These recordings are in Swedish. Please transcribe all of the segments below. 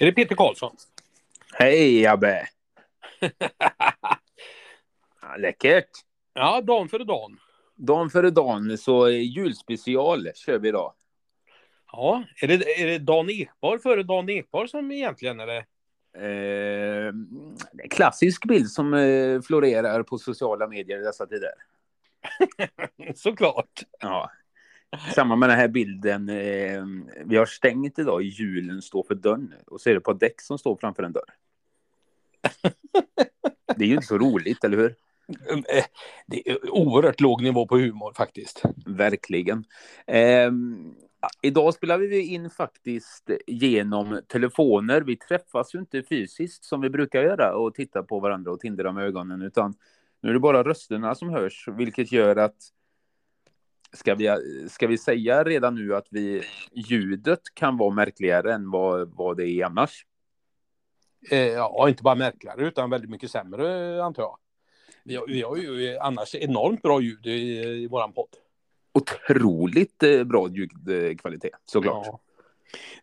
Är det Peter Karlsson? Hej Abbe! ja, läckert! Ja, dan före dan. Dagen före dagen så julspecial kör vi idag. Ja, är det, är det Dan Ekbar före Dan Ekbar som egentligen är det? Eh, klassisk bild som eh, florerar på sociala medier i dessa tider. Såklart. Ja. Samma med den här bilden. Eh, vi har stängt idag, julen står för dörren. Och så är det på däck som står framför en dörr. Det är ju inte så roligt, eller hur? Eh, Det är oerhört låg nivå på humor faktiskt. Verkligen. Eh, idag spelar vi in faktiskt genom telefoner. Vi träffas ju inte fysiskt som vi brukar göra och tittar på varandra och tindrar med ögonen, utan nu är det bara rösterna som hörs, vilket gör att Ska vi, ska vi säga redan nu att vi, ljudet kan vara märkligare än vad, vad det är annars? Eh, Ja, inte bara märkligare utan väldigt mycket sämre antar jag. Vi har, vi har ju annars enormt bra ljud i, i våran podd. Otroligt eh, bra ljudkvalitet, såklart. Ja.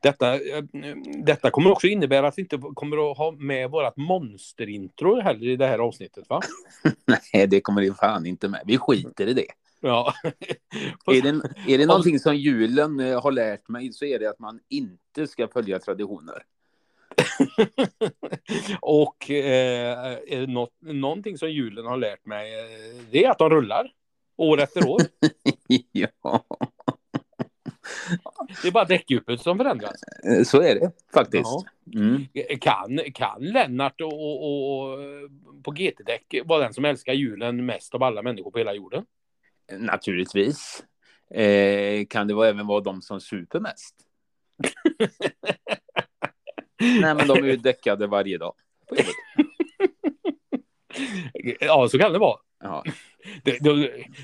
Detta, eh, detta kommer också innebära att vi inte kommer att ha med vårt monsterintro heller i det här avsnittet va? Nej, det kommer det fan inte med. Vi skiter i det. Ja. Är det, är det någonting som julen eh, har lärt mig så är det att man inte ska följa traditioner. Och eh, något, någonting som julen har lärt mig, eh, det är att de rullar. År efter år. ja, Det är bara däckdjupet som förändras. eh, så är det faktiskt. Ja. Mm. Kan, kan Lennart och, och, och på GT-däck vara den som älskar julen mest av alla människor på hela jorden? Naturligtvis. Eh, kan det vara även vara de som super mest? Nej, men de är ju däckade varje dag. Ja, så kan det vara. Ja. Det, det,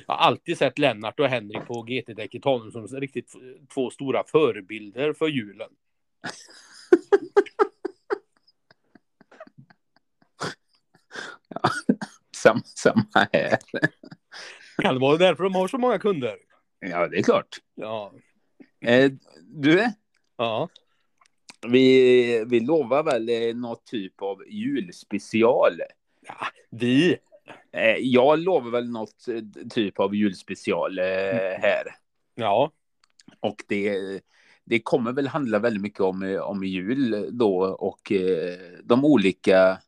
jag har alltid sett Lennart och Henrik på GT-däck i Tanum som riktigt två stora förebilder för julen. Samma, samma här. Kan det vara därför de har så många kunder? Ja, det är klart. Ja. Eh, du, Ja. vi, vi lovar väl eh, något typ av julspecial. ja vi. Eh, jag lovar väl något eh, typ av julspecial eh, här. Ja. Och det, det kommer väl handla väldigt mycket om, eh, om jul då och de olika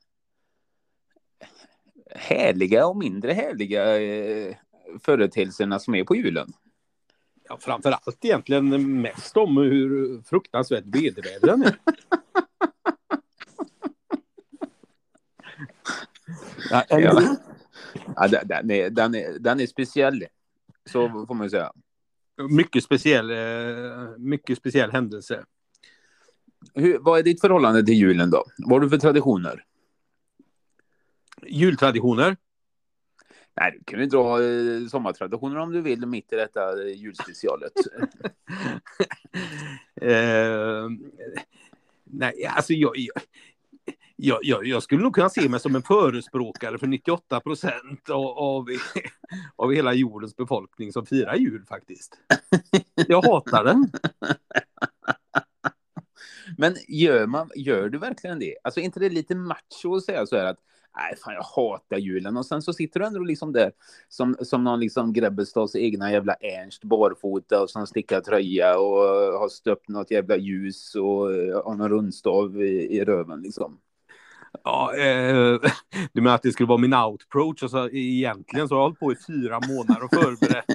härliga och mindre härliga eh, företeelserna som är på julen. ja. Framför allt egentligen mest om hur fruktansvärt vedervädren är. Ja, Ja. Ja, den, den, är, den, är, den är speciell. Så får man ju säga. Mycket speciell, eh, mycket speciell händelse. Hur, vad är ditt förhållande till julen då? Vad har du för traditioner? Jultraditioner. Nej, du kan ju dra eh, sommartraditioner om du vill mitt i detta eh, julspecialet. Eh, nej, alltså jag, jag, jag, jag, skulle nog kunna se mig som en förespråkare för 98 procent av, av, av hela jordens befolkning som firar jul faktiskt. Jag hatar den. Men gör, man, gör du verkligen det? Alltså inte det lite macho att säga så här att nej, fan jag hatar julen och sen så sitter du ändå liksom där som, som någon liksom Grebbestads egna jävla Ernst barfota och som stickar tröja och har stöpt något jävla ljus och har någon rundstav i, i röven liksom. Ja, eh, du menar att det skulle vara min outapproach? Alltså, egentligen så har jag hållit på i fyra månader och förberett.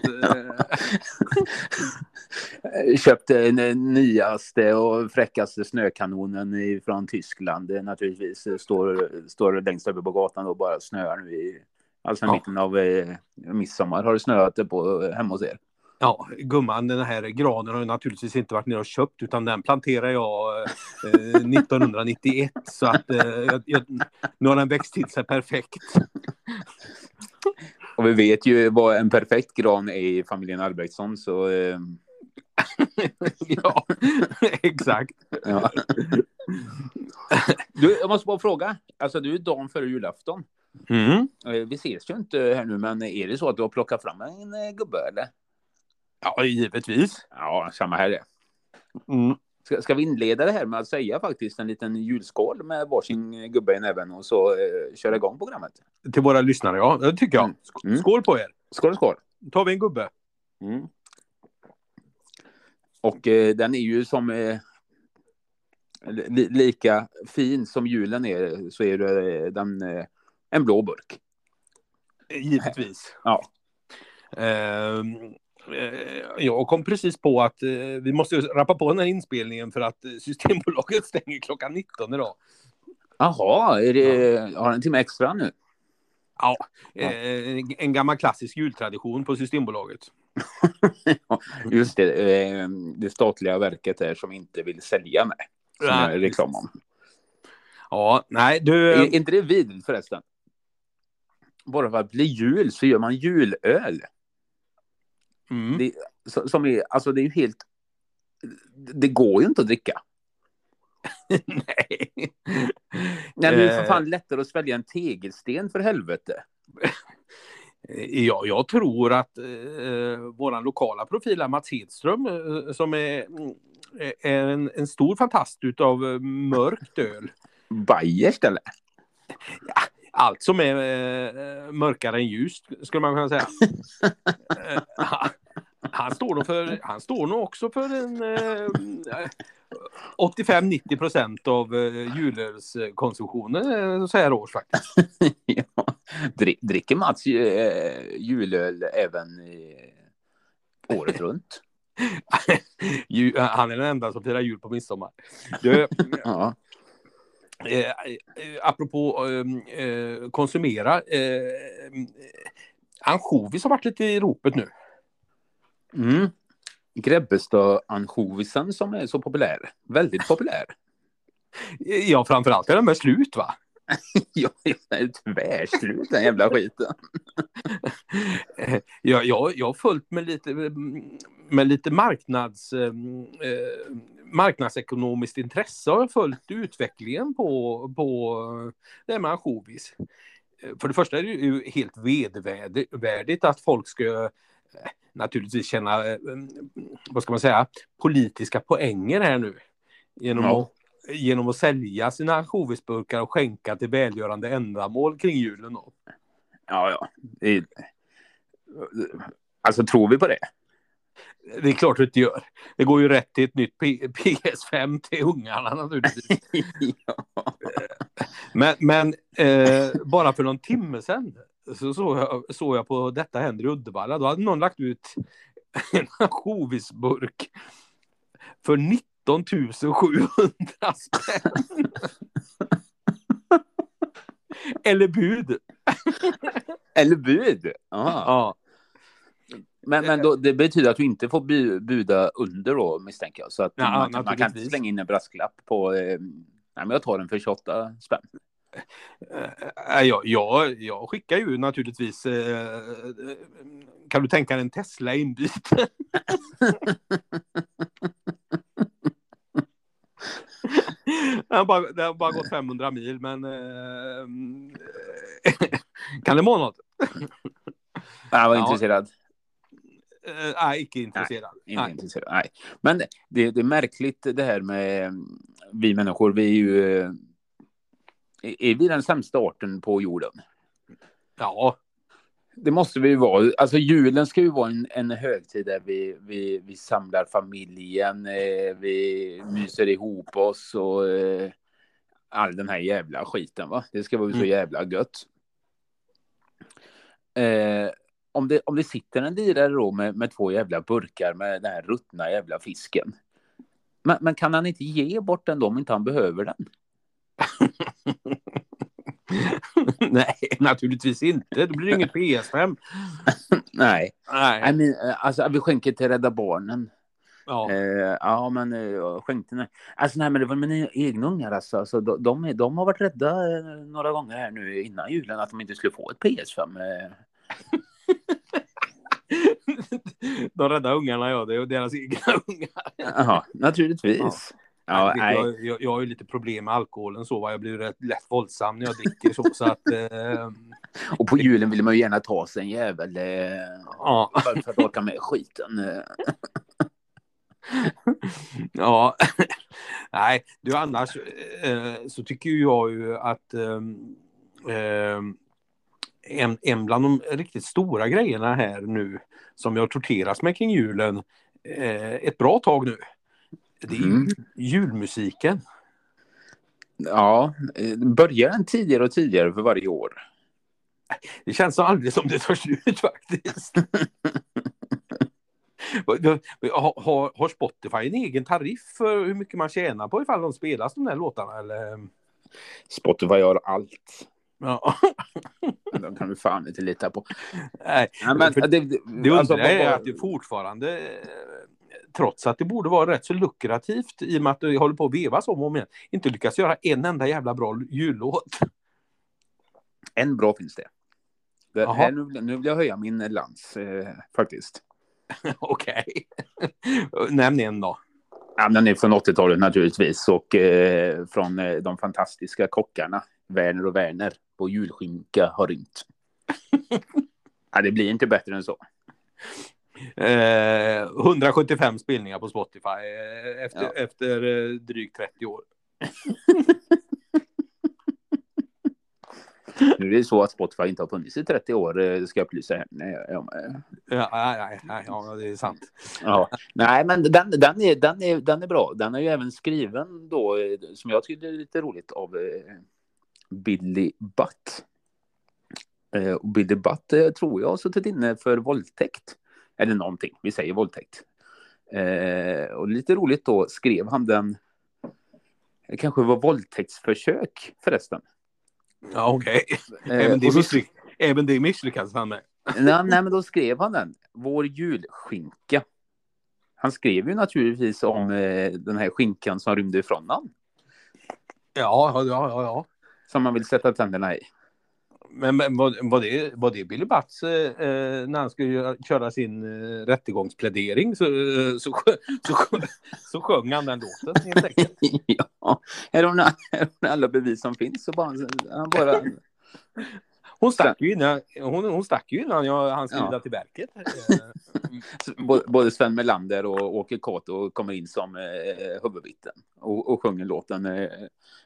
Eh, Köpte den eh, nyaste och fräckaste snökanonen från Tyskland. Det naturligtvis eh, står, står längst uppe på gatan och bara snöar nu i alltså Ja. mitten av eh, midsommar har det snöat på eh, hemma hos er. Ja, gumman, den här granen har ju naturligtvis inte varit nere och köpt utan den planterade jag eh, 1991 så att eh, jag, jag, nu har den växt till sig perfekt. Och vi vet ju vad en perfekt gran är i familjen Albrektsson så eh, ja, exakt. ja. Du, jag måste bara fråga. Alltså du är dagen före julafton. Mm. Eh, Vi ses ju inte här nu men är det så att du har plockat fram en eh, gubbe eller? Ja, givetvis. Ja, samma här är. Mm. Ska, ska vi inleda det här med att säga faktiskt en liten julskål med varsin gubbe i näven och så eh, köra igång programmet? Till våra lyssnare, ja. Det tycker jag. Mm. Mm. Skål på er. Skål, skål! Då tar vi en gubbe. Mm. Och eh, den är ju som eh, li, lika fin som julen är så är det, eh, den eh, en blå burk. Givetvis. Ja. Eh, jag kom precis på att eh, vi måste rappa på den här inspelningen för att eh, Systembolaget stänger klockan 19 idag. Jaha, det, har en timme extra nu? Ja, Ja. eh, en gammal klassisk jultradition på Systembolaget. Just det, eh, det statliga verket där som inte vill sälja med. Som Nej, är reklam om. Ja, nej du. Är inte det vidrigt förresten? Bara för att bli jul så gör man julöl. Mm. Det, som är, alltså det är ju helt... Det går ju inte att dricka. nej. Nej, men det är för Eh, fan lättare att svälja en tegelsten för helvete. Ja, jag tror att eh, våran lokala profil Mats Hedström eh, som är, mm, är en, en stor fantast utav eh, mörkt öl. Bayers eller? Allt som är eh, mörkare än ljust skulle man kunna säga. Eh, han, han står nog för, han står nog också för en eh, 85-90 procent av eh, julölskonsumtionen eh, så här års faktiskt. ja. Dri- Dricker Mats julöl även året runt? Han är den enda som firar jul på midsommar. Du, Ja. Eh, eh, apropå eh, eh, konsumera. Eh, ansjovis har varit lite i ropet nu. Mm. Grebbestad-ansjovisen som är så populär. Väldigt populär. Ja, framförallt är den med slut va? ja, det är tvärslut den jävla skiten. Eh, Jag, jag, jag har följt med lite, med lite marknads, eh, eh, marknadsekonomiskt intresse har jag följt utvecklingen på, på det här med ansjovis. För det första är det ju helt vedervärdigt att folk ska eh, naturligtvis känna, eh, vad ska man säga, politiska poänger här nu. Genom, Ja. att, genom att sälja sina ansjovisburkar och skänka till välgörande ändamål kring julen. Då. Ja, ja. Alltså, tror vi på det? Det är klart du inte gör. Det går ju rätt till ett nytt P- PS5 till ungarna naturligtvis. ja. Men, men eh, bara för någon timme sedan så såg jag, såg jag på Detta händer i Uddevalla. Då hade någon lagt ut en ansjovisburk för 19 700 spänn. Eller bud. Eller bud. Ja. Ja. Men, men då, det betyder att du inte får bu- buda under då, misstänker jag. Så att Ja, man, man kan inte slänga in en brasklapp på... Eh, nej, men jag tar den för 28 spänn. Eh, jag, jag, jag skickar ju naturligtvis... Eh, kan du tänka dig en Tesla inbyte? det, har bara, det har bara gått 500 mil, men... Eh, kan det vara något? Jag var Ja. intresserad. Eh, nej, icke intresserad. Inte Nej. intresserad. Nej. Men det, det är märkligt det här med eh, vi människor. Vi är ju... eh, Är vi den sämsta arten på jorden? Ja, Det måste vi ju vara. Alltså julen ska ju vara en, en högtid där vi, vi, vi samlar familjen, eh, vi myser ihop oss och all den här jävla skiten. Va? Det ska vara så Mm. jävla gött. Eh, om, det, om det sitter en lirare då med, med två jävla burkar med den här ruttna jävla fisken. Men, men kan han inte ge bort den då om inte han behöver den? nej, naturligtvis inte. Det blir inget PS5. Nej. Nej. Nej men, eh, alltså, vi skänker till Rädda Barnen. Ja. Eh, ja, men eh, jag skänkte nej. Alltså, nej, men det var mina egna ungar. Alltså. Alltså, de, de, de har varit rädda eh, några gånger här nu innan julen att de inte skulle få ett PS5. De rädda ungarna, ja. Det är deras egna ungar. Jaha, naturligtvis. Ja, Nej, nej. jag, jag, jag har ju lite problem med alkoholen så. Va? Jag blir rätt lätt våldsam när jag dricker så. så att, eh, Och på julen vill man ju gärna ta sig en jävel. Eh, ja. för att orka med skiten. Eh. ja, nej, du annars eh, så tycker jag ju att eh, en, en bland de riktigt stora grejerna här nu som jag torteras med kring julen eh, ett bra tag nu. Det är mm. julmusiken. Ja, börjar den tidigare och tidigare för varje år? Det känns som aldrig som det tar slut faktiskt. har, har, har, Spotify en egen tariff för hur mycket man tjänar på ifall de spelas de där låtarna? Eller? Spotify har allt. Ja. de kan vi fan inte lita på. Nej, ja, men, det, det, det alltså, undrar är att det fortfarande, trots att det borde vara rätt så lukrativt i och med att det håller på att vevas om och om igen, inte lyckas göra en enda jävla bra jullåt. En bra finns det. det här, nu, nu vill jag höja min lans eh, faktiskt. Okej. Nämn en då. Ja, den är från 80-talet naturligtvis och eh, från eh, de fantastiska kockarna Werner och Werner på julskinka har rymt. ja, det blir inte bättre än så. Eh, 175 spelningar på Spotify eh, efter, ja. efter eh, drygt 30 år. Nu är det så att Spotify inte har funnits i 30 år, eh, ska jag upplysa Nej, ja, nej, nej, ja, det är sant. Ja. Nej, men den, den, är, den, är, den är bra. Den är ju även skriven då, eh, som jag tycker är lite roligt, av eh, Billy Butt. Och Billy Butt tror jag har suttit inne för våldtäkt. Eller någonting, vi säger våldtäkt. Och lite roligt då skrev han den, det kanske var våldtäktsförsök förresten. Ja, okej. Okay. Eh, även, det misslyck även det misslyckades han med. nej, nej, men då skrev han den. Vår julskinka. Han skrev ju naturligtvis om eh, den här skinkan som rymde ifrån honom. Ja, ja, ja, ja. Som man vill sätta tänderna i. Men, men var, var, det, var det Billy Butts eh, när han skulle köra sin eh, rättegångsplädering så, eh, så, så, så, så sjöng han den låten helt enkelt? ja, är det alla bevis som finns så bara, han bara... Hon stack ju innan, hon, hon stack ju innan jag hann skrida ja. till verket. Både Sven Melander och Åke Cato kommer in som eh, huvudvitten och, och sjunger låten eh,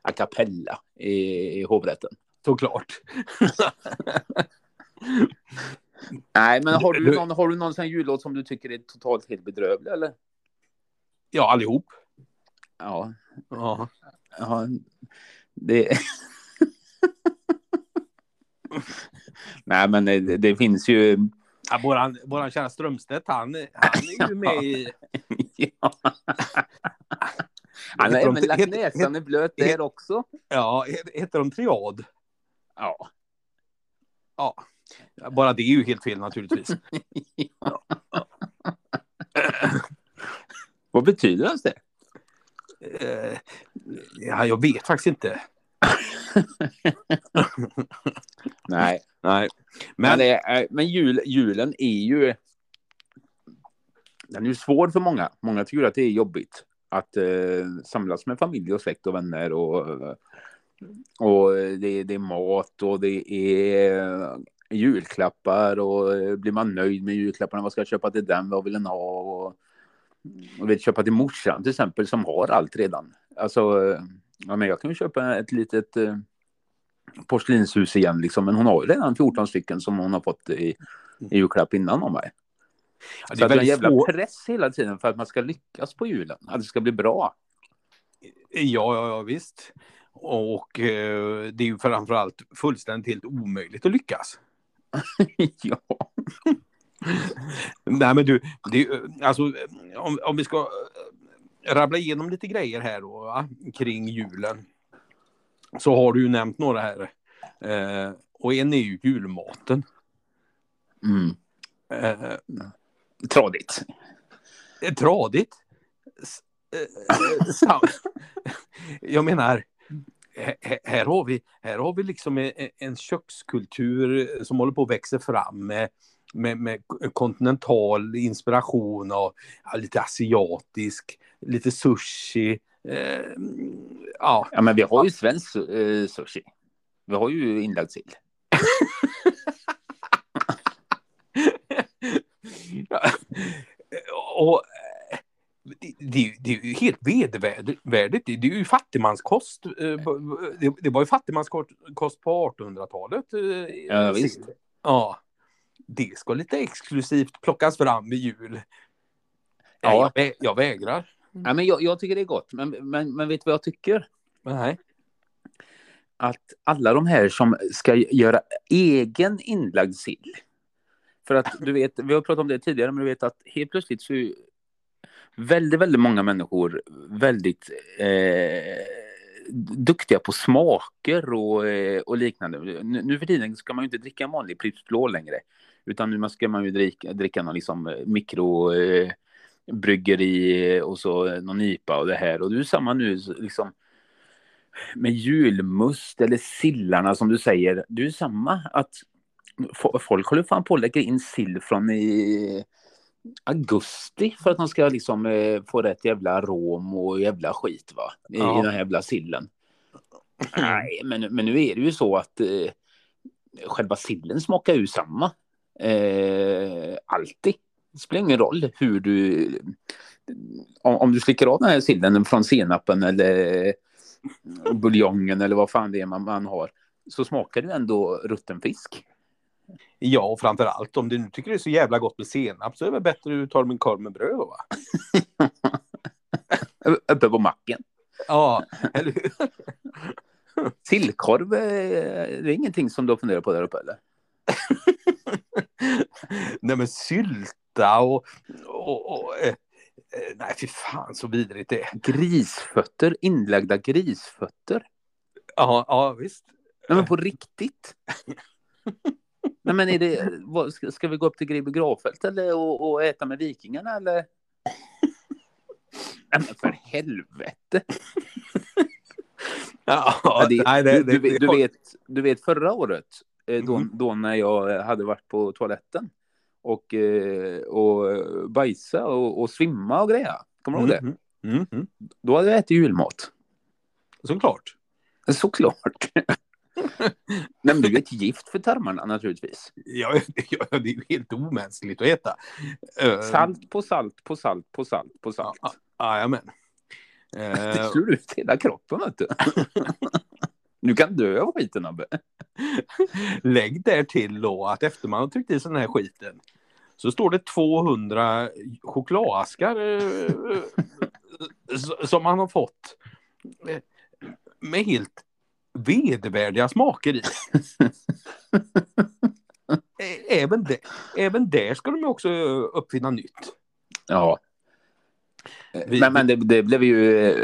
a cappella i, i hovrätten såklart. Nej, men har du någon, har du någon sån jullåt som du tycker är totalt helt bedrövlig eller? Ja, allihop. Ja. Ja. ja det... Nej, men det, det, finns ju... Ja, våran, våran kära Strömstedt, han, han är ju med i... ja. Han har även lagt näsan i blöt där också. Ja, heter de Triad? Ja. Ja. Bara det är ju helt fel naturligtvis. ja. Vad betyder ens det? Uh, ja, jag vet faktiskt inte. Nej. Nej. Men, men, är, men jul, julen är ju... Den är ju svår för många. Många tycker att det är jobbigt att eh, samlas med familj och släkt och vänner och och det, det är mat och det är julklappar och blir man nöjd med julklapparna, vad ska jag köpa till den, vad vill den ha? Och, och vill köpa till morsan till exempel som har allt redan. Alltså, ja, men jag kan ju köpa ett litet eh, porslinshus igen liksom, men hon har ju redan 14 stycken som hon har fått i, i julklapp innan av mig. Ja, det är så en jävla svår... press hela tiden för att man ska lyckas på julen, att det ska bli bra. Ja, ja, ja visst. Och eh, det är ju framförallt fullständigt helt omöjligt att lyckas. ja. Nej men du, det, alltså om, om vi ska rabbla igenom lite grejer här då, va? kring julen. Så har du ju nämnt några här. Eh, och en är ju julmaten. Mm. Eh, tradigt. Eh, tradigt? S eh, jag menar, här, har vi, här har vi liksom en, en kökskultur som håller på att växa fram med, med, med kontinental inspiration och ja, lite asiatisk, lite sushi. Eh, ja. ja, men vi har ju svensk eh, sushi. Vi har ju inlagd sill. och det, det är ju helt vedervärdigt. Det, det är ju fattigmanskost. Eh, det, det var ju fattigmanskost på 1800-talet. eh, Ja, visst. Ja. Det ska lite exklusivt plockas fram vid jul. Ja. Ja. Jag, vä- jag vägrar. Ja, men jag, jag tycker det är gott, men, men, men vet du vad jag tycker? Nej. Att alla de här som ska göra egen inlagd sill. För att du vet, vi har pratat om det tidigare, men du vet att helt plötsligt så är väldigt, väldigt många människor väldigt eh, duktiga på smaker och, eh, och liknande. Nu, nu för tiden ska man ju inte dricka en vanlig Pripps Blå längre, utan nu ska man ju dricka, dricka någon liksom eh, mikro eh, bryggeri och så någon IPA och det här. Och det är samma nu liksom med julmust eller sillarna som du säger. Det är samma att fo- folk håller fan på att lägga in sill från i augusti för att de ska liksom eh, få rätt jävla arom och jävla skit va i, Ja. i den här jävla sillen. Nej, men, men nu är det ju så att eh, själva sillen smakar ju samma. Eh, alltid. Det spelar ingen roll hur du... Om, om du slickar av den här sillen från senapen eller buljongen eller vad fan det är man, man har så smakar det ändå rutten fisk. Ja, och framför allt om du nu tycker det är så jävla gott med senap så är det väl bättre att du tar en korv med bröd va? Uppe på macken. Ja, eller hur? Sillkorv, eh, det är ingenting som du har funderat på där uppe eller? Nej men sylta och... och, och eh, eh, nej fy fan så vidrigt det är. Grisfötter, inlagda grisfötter. Ja, ja visst. Nej men på riktigt. Nej men är det, vad, ska, ska vi gå upp till Gribbe Gravfält eller och, och äta med vikingarna eller? Nej men för helvete. Ja, Ja, nej, det, du, du, du, vet, du vet förra året, eh, då, då när jag hade varit på toaletten och, eh, och bajsa och, och svimma och greja. Kommer du ihåg det? Mm, mm, mm. Då hade jag ätit julmat. Såklart. Såklart. Nej, men det är ett gift för tarmarna naturligtvis. Ja, ja, det är ju helt omänskligt att äta. Eh, Salt på salt på salt på salt på salt. Ja, Jajamän. Det Eh, slår ut hela kroppen vet du. Du kan dö av skiten Abbe. lägg där till då att efter man har tryckt i sig den här skiten så står det 200 chokladaskar eh, s- som man har fått eh, med helt vedervärdiga smaker i. Även, det, även där ska de också uppfinna nytt. Ja. Vi- Men, men det, det blev ju...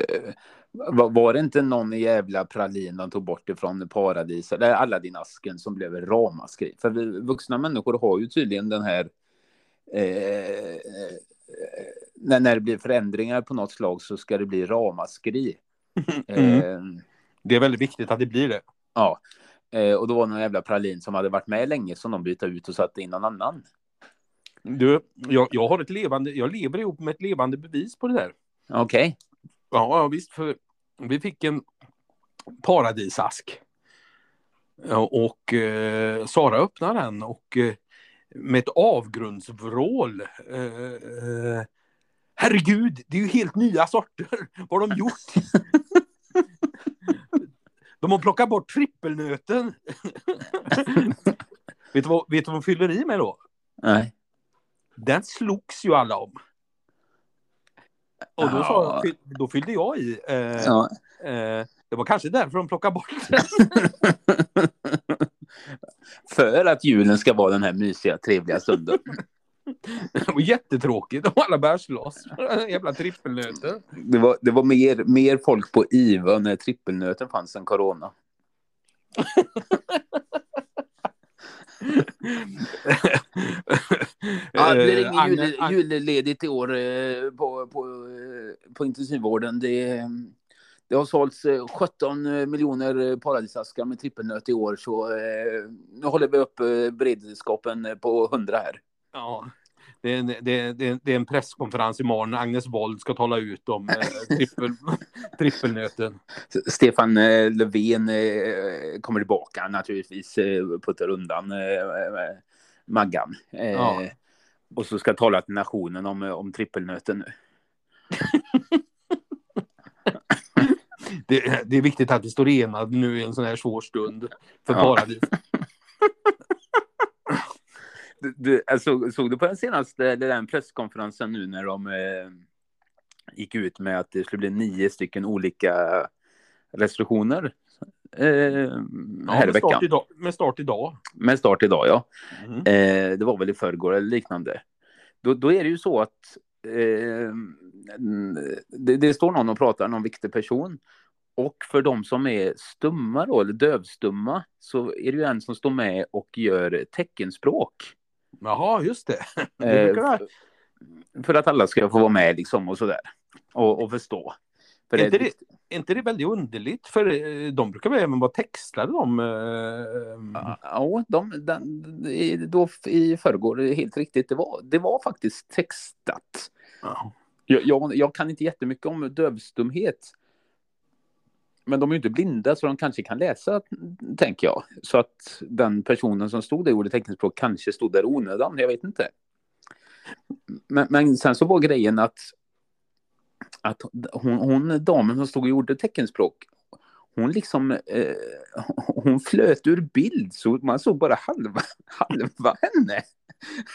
Var, det inte någon jävla pralin de tog bort ifrån paradis eller Aladdin-asken som blev ramaskri? För vi, vuxna människor har ju tydligen den här... Eh, eh, när, när det blir förändringar på något slag så ska det bli ramaskri. Mm. Eh, Det är väldigt viktigt att det blir det. ja. Eh, och då var det någon jävla pralin som hade varit med länge som de bytte ut och satte in någon annan. Du, jag, jag har ett levande, jag lever ihop med ett levande bevis på det där. Okej. Ja, ja, visst, för vi fick en paradisask. Och eh, Sara öppnade den och eh, med ett avgrundsvrål. Eh, eh, herregud, det är ju helt nya sorter. Vad har de gjort? de har plockat bort trippelnöten. vet, du vad, vet du vad de fyller i med då? Nej. Den slogs ju alla om. Och då, sa, Ja. då fyllde jag i. Eh, Ja. eh, det var kanske därför de plockade bort den. För att julen ska vara den här mysiga, trevliga stunden. Det var jättetråkigt om alla började slåss. Jävla trippelnöten. Det var, det var mer, mer folk på IVA när trippelnöten fanns än corona. Ja, det blir Eh, inget Agne- jul, julledigt i år eh, på, på, eh, på intensivvården. Det, eh, det har sålts eh, 17 miljoner paradisaskar med trippelnöt i år, så eh, nu håller vi upp eh, beredskapen på 100 här. Ja. Det är, en, det, är, det, är, en presskonferens imorgon Agnes Wold ska tala ut om eh, trippel, trippelnöten. Stefan eh, Löfven eh, kommer tillbaka naturligtvis, eh, puttar undan eh, eh, Maggan. Eh, Ja. Och så ska tala till nationen om, om trippelnöten nu. Det, det är viktigt att vi står enade nu i en sån här svår stund för Ja. paradis. Du, du, alltså, såg du på den senaste den presskonferensen nu när de eh, gick ut med att det skulle bli nio stycken olika restriktioner eh, Ja, här i med, veckan? start idag, med start idag. Med start idag, ja. Mm. Eh, det var väl i förrgår eller liknande. Då, då är det ju så att eh, det, det står någon och pratar, någon viktig person. Och för de som är stumma då, eller dövstumma, så är det ju en som står med och gör teckenspråk. Jaha, just det. det Eh, för att alla ska få vara med liksom och sådär. Och, och förstå. För Är inte det- Är inte det väldigt underligt? För eh, de brukar väl även vara textade de. eh, Ja, de, den, i- då i förrgår, det helt riktigt, det var, det var faktiskt textat. ja. Jag, jag, jag kan inte jättemycket om dövstumhet. Men de är ju inte blinda så de kanske kan läsa, tänker jag. Så att den personen som stod där och gjorde teckenspråk kanske stod där i onödan, jag vet inte. Men, men sen så var grejen att, att hon, hon, damen som stod och gjorde teckenspråk, hon liksom, eh, hon flöt ur bild så man såg bara halva, halva henne.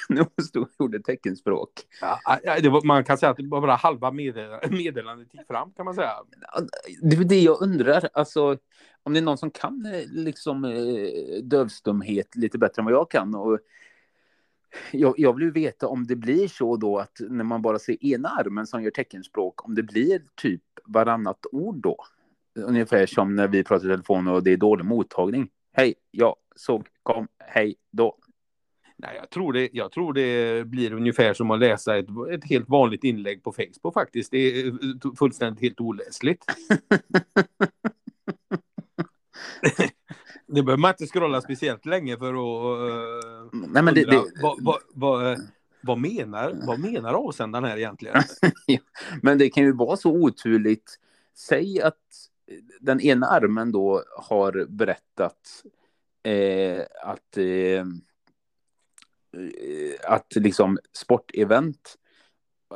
När hon stod och gjorde teckenspråk. Ja, var, man kan säga att det var bara halva meddelandet, meddelandet gick fram kan man säga. Det är det jag undrar. Alltså, om det är någon som kan eh, liksom, eh, dövstumhet lite bättre än vad jag kan. Och jag, jag vill ju veta om det blir så då att när man bara ser ena armen som gör teckenspråk, om det blir typ varannat ord då. Ungefär som när vi pratar i telefon och det är dålig mottagning. Hej, jag såg, kom, hej, då. Nej, jag, tror det, jag tror det blir ungefär som att läsa ett, ett helt vanligt inlägg på Facebook faktiskt. Det är eh, fullständigt helt oläsligt. det behöver man inte scrolla speciellt länge för att uh, Nej, men det, det, vad, vad, vad, vad, menar, vad menar avsändaren här egentligen? Men det kan ju vara så oturligt. Säg att den ena armen då har berättat eh, att, eh, eh, att liksom sportevent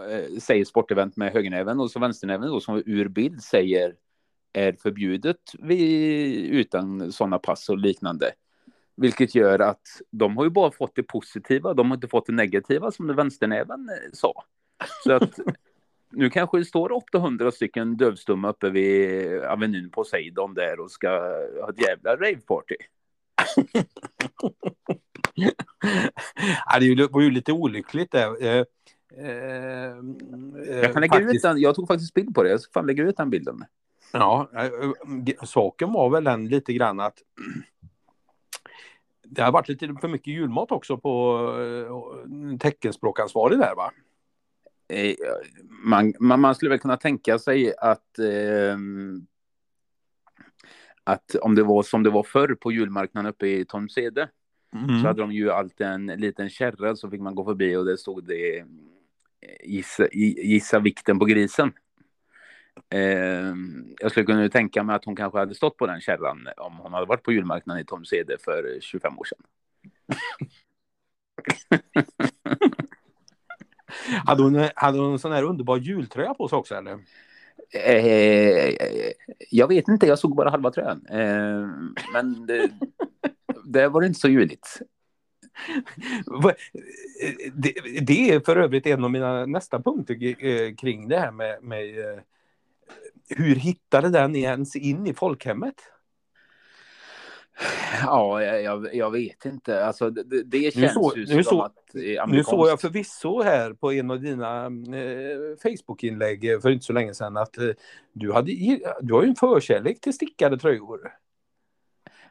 eh, säger sportevent med högernäven och så vänsternäven då som ur bild säger är förbjudet vid, utan sådana pass och liknande. Vilket gör att de har ju bara fått det positiva, de har inte fått det negativa som det vänsternäven eh, sa. Så att nu kanske det står 800 stycken dövstumma uppe vid Avenyn Poseidon där och ska ha ett jävla raveparty. ja, det var ju lite olyckligt där. Eh, eh, Jag kan lägga ut den, jag tog faktiskt bild på det, jag ska fan lägga ut den bilden. Ja, eh, eh, saken var väl den lite grann att det har varit lite för mycket julmat också på eh, teckenspråkansvarig där va? Eh, Man, man, man skulle väl kunna tänka sig att ehm, att om det var som det var förr på julmarknaden uppe i Tormsede Mm. så hade de ju alltid en liten kärra så fick man gå förbi och det stod det eh, gissa, gissa vikten på grisen. Eh, jag skulle kunna tänka mig att hon kanske hade stått på den kärran om hon hade varit på julmarknaden i Tormsede för 25 år sedan. Hade, hon, hade hon en sån här underbar jultröja på sig också eller? Eh, jag vet inte, jag såg bara halva tröjan. Eh, men det, det var inte så juligt. Det är för övrigt en av mina nästa punkter eh, kring det här med, med eh, hur hittade den ens in i folkhemmet? Ja, jag, jag, vet inte. Alltså, det, det känns så- ju nu som så- att är Nu såg jag förvisso här på en av dina eh, Facebook-inlägg eh, för inte så länge sedan att eh, du, hade, du har ju en förkärlek till stickade tröjor.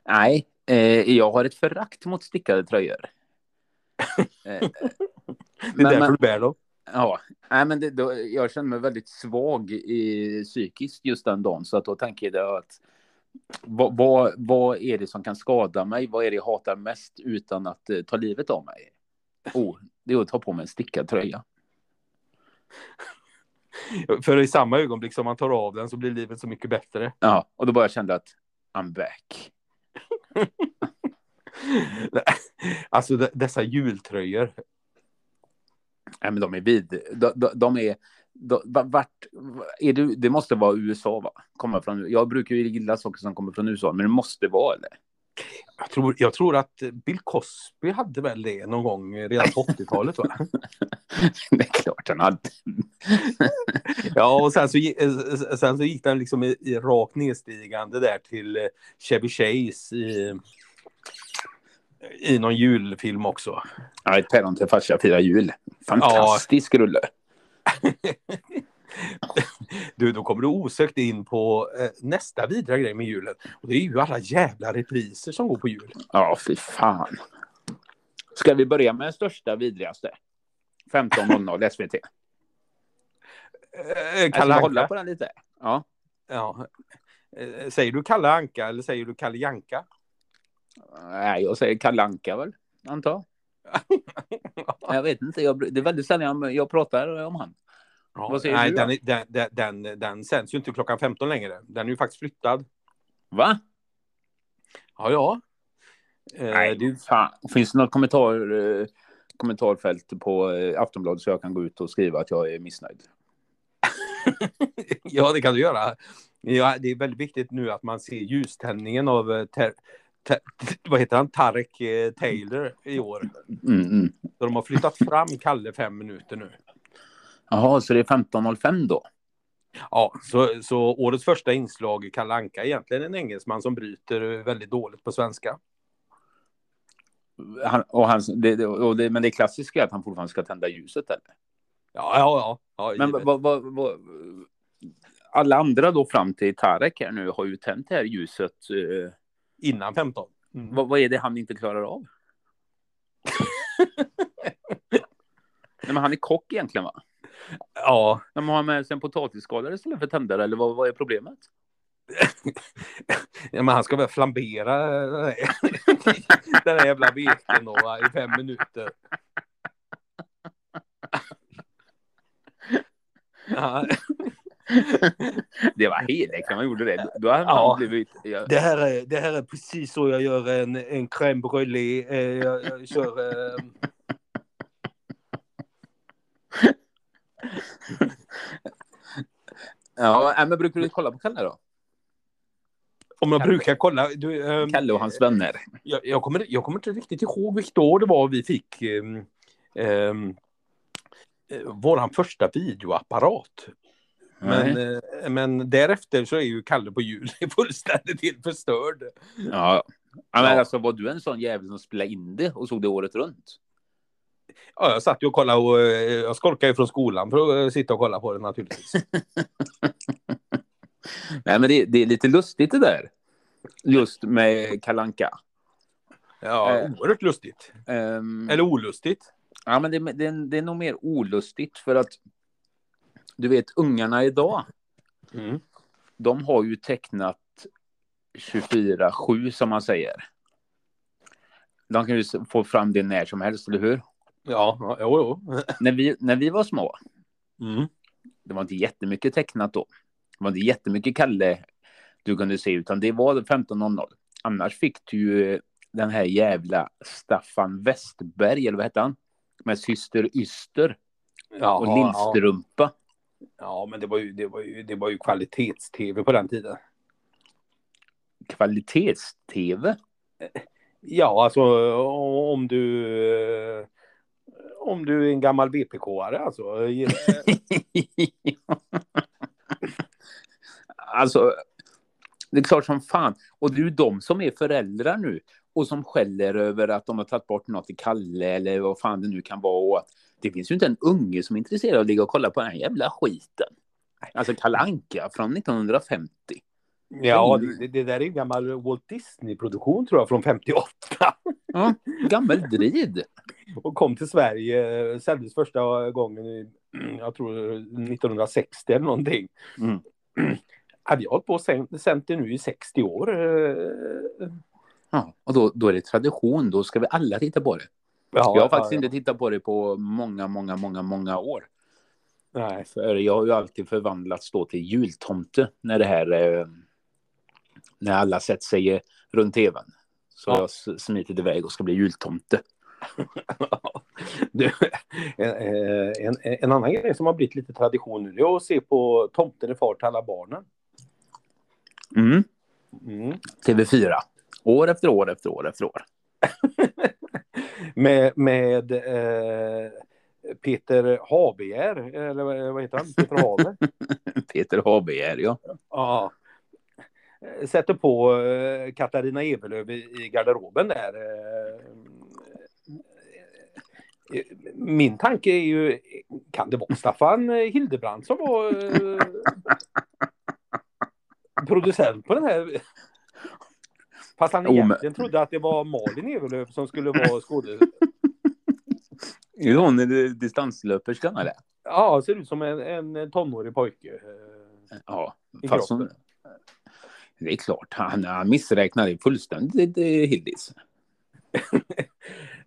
Nej, eh, jag har ett förakt mot stickade tröjor. Eh, Det är Men- därför men- du bär dem. ja, nej, men det, då, jag känner mig väldigt svag i, psykiskt just den dagen. Så att då tänker jag att vad, vad, vad är det som kan skada mig? Vad är det jag hatar mest utan att eh, ta livet av mig? Oh, det är att ta på mig en stickad tröja. För i samma ögonblick som man tar av den så blir livet så mycket bättre. Ja, och då bara kände jag att I'm back. Alltså dessa jultröjor. Nej, men de är vid. De, de, de är, Då, vart, är du, det måste vara USA, va? Komma från, jag brukar ju gilla saker som kommer från USA, men det måste vara, eller? Jag tror, jag tror att Bill Cosby hade väl det någon gång redan på 80-talet, va? det är klart han hade. ja, och sen så, sen så gick den liksom i, i rakt nedstigande där till Chevy Chase i, i någon julfilm också. Ja, ett päron till farsa firar jul. Fantastisk ja. rulle. du, då kommer du osökt in på eh, nästa vidriga grej med julen. Och det är ju alla jävla repriser som går på jul. Ja, fy fan. Ska vi börja med den största vidrigaste? 15.00 SVT. Eh, Kalle Anka. hålla på den lite? Ja. ja. Eh, säger du Kalle Anka eller säger du Kalle Janka? Nej, jag säger Kalle Anka väl, antar jag. vet inte, jag, det är väldigt sällan jag, jag pratar om han. Ja, nej, du? Den, den, den, den, den sänds ju inte klockan 15 längre. Den är ju faktiskt flyttad. Va? Ja, ja. Eh, nej, det... fan. Finns det något kommentar, eh, kommentarfält på eh, Aftonbladet så jag kan gå ut och skriva att jag är missnöjd? ja, det kan du göra. Ja, det är väldigt viktigt nu att man ser ljuständningen av ter, vad heter han? Tarek eh, Taylor i år. Mm, mm. Så de har flyttat fram Kalle fem minuter nu. Jaha, så det är 15.05 då? Ja, så, så årets första inslag i Kalle Anka är egentligen en engelsman som bryter väldigt dåligt på svenska. Han, och han, det, och det, men det klassiska är att han fortfarande ska tända ljuset eller? Ja, ja, ja. ja men vad, vad, vad, alla andra då fram till Tarek här nu har ju tänt det här ljuset. Eh, Innan 15. Mm. Vad, vad är det han inte klarar av? Nej, men han är kock egentligen va? Ja. De har med sig en potatisskalare istället för tändare, eller vad, vad är problemet? ja, men han ska väl flambera den här jävla veken då, i fem minuter. det var heligt när man gjorde det. Då hade ja, blivit, ja. det, här är, det här är precis så jag gör en, en crème brûlée. Eh, jag, jag kör... Eh... ja, men brukar du kolla på Kalle då? Om jag Kalle. brukar kolla? Du, um, Kalle och hans vänner. Jag, jag, kommer, jag kommer inte riktigt ihåg vilket år det var vi fick um, um, vår första videoapparat. Men, uh, men därefter så är ju Kalle på jul fullständigt helt förstörd. Ja. ja. Men alltså var du en sån jävel som spelade in det och såg det året runt? Ja, jag satt ju och kollade och eh, jag skolkade från skolan för att sitta och kolla på det naturligtvis. Nej, men det, det, är lite lustigt det där. Just med Kalanka. Ja, eh, oerhört lustigt. Um, Eller olustigt. Ja, men det, det, det, är nog mer olustigt för att du vet ungarna idag. Mm. De har ju tecknat 24-7 som man säger. De kan ju få fram det när som helst, eller hur? Ja, jo, jo. när, vi, när vi var små, mm. det var inte jättemycket tecknat då. Det var inte jättemycket Kalle du kunde se, utan det var 15.00. Annars fick du ju den här jävla Staffan Westberg, eller vad hette han? Med syster Yster ja, och Lillstrumpa. Ja. Ja, men det var ju, det var ju, det var ju kvalitets-tv på den tiden. Kvalitets-tv? Ja, alltså om du om du är en gammal VPK-are alltså. alltså, det är klart som fan. Och det är ju de som är föräldrar nu och som skäller över att de har tagit bort något i Kalle eller vad fan det nu kan vara. Och att det finns ju inte en unge som är intresserad av att ligga och kolla på den här jävla skiten. Alltså Kalle Anka från 1950. Ja, det, det, där är en gammal Walt Disney-produktion tror jag från 58. Ja, gammal drid. Och kom till Sverige, säljdes första gången jag tror 1960 eller någonting. Mm. Hade jag hållit på och sänt det nu i 60 år. Eh. Ja, och då, då är det tradition, då ska vi alla titta på det. Ja, jag har faktiskt ja, ja. inte tittat på det på många, många, många, många år. Nej. För jag har ju alltid förvandlats då till jultomte när det här eh, när alla sätter sig runt tvn. Så ja. jag smitit iväg och ska bli jultomte. Du, en, en, en annan grej som har blivit lite tradition nu är att se på Tomten är far till alla barnen. Mm. Mm. TV4. År efter år efter år efter år. Med, med eh, Peter Habegär, eller vad- heter han? Peter Haber? Peter Habegär, ja. Ja. Sätter på eh, Katarina Evelöv i, garderoben där. eh. Eh, Min tanke är ju, kan det vara Staffan Hildebrand som var producent på den här? Fast han men- egentligen trodde att det var Malin Evelöv som skulle vara skådespelare. Är hon är distanslöperskan eller? Ja, ser ut som en, en tonårig pojke. eh, Ja, fast hon... Det är klart, han, han missräknade fullständigt eh, Hildis.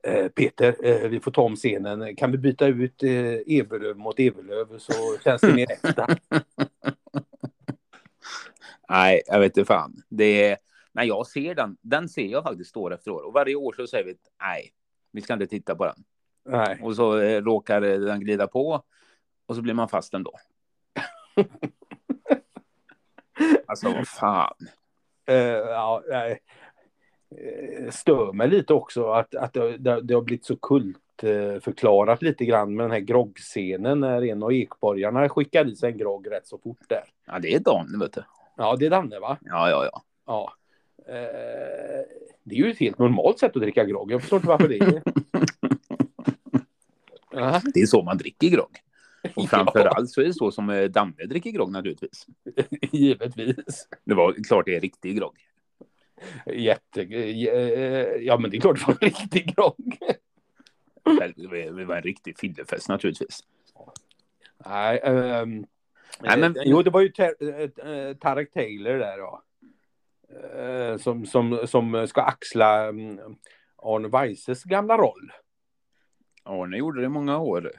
Eh, Peter, eh, vi får ta om scenen. Kan vi byta ut eh, Evelöv mot Evelöv så känns det mer äkta. Nej, jag vet inte fan. Det är... När jag ser den, den ser jag faktiskt år efter år. Och varje år så säger vi att nej, vi ska inte titta på den. Nej. Och så eh, råkar eh, den glida på och så blir man fast ändå. alltså vad fan. Eh, ja, nej. Eh, Stör mig lite också att, att det, det, det har blivit så kult förklarat lite grann med den här groggscenen när en av ekborgarna skickar i sig en grogg rätt så fort där. Ja, det är Dan, vet du. Ja, det är Danne va? Ja, ja, ja. Ja. Eh, det är ju ett helt normalt sätt att dricka grogg. Jag förstår inte varför det är. Det är så man dricker grogg. Och Ja. framför allt så är det så som eh, Danne dricker grogg naturligtvis. givetvis. Det var klart det är riktig grogg. Jätte... eh, Ja, men det är klart det var en riktig grogg. Det var en riktig fyllefest naturligtvis. Nej, ehm, Nej, men- Jo, det var ju Tarek Taylor där då. Eh, Som, som, som ska axla mm, Arne Weises gamla roll. Arne gjorde det i många år.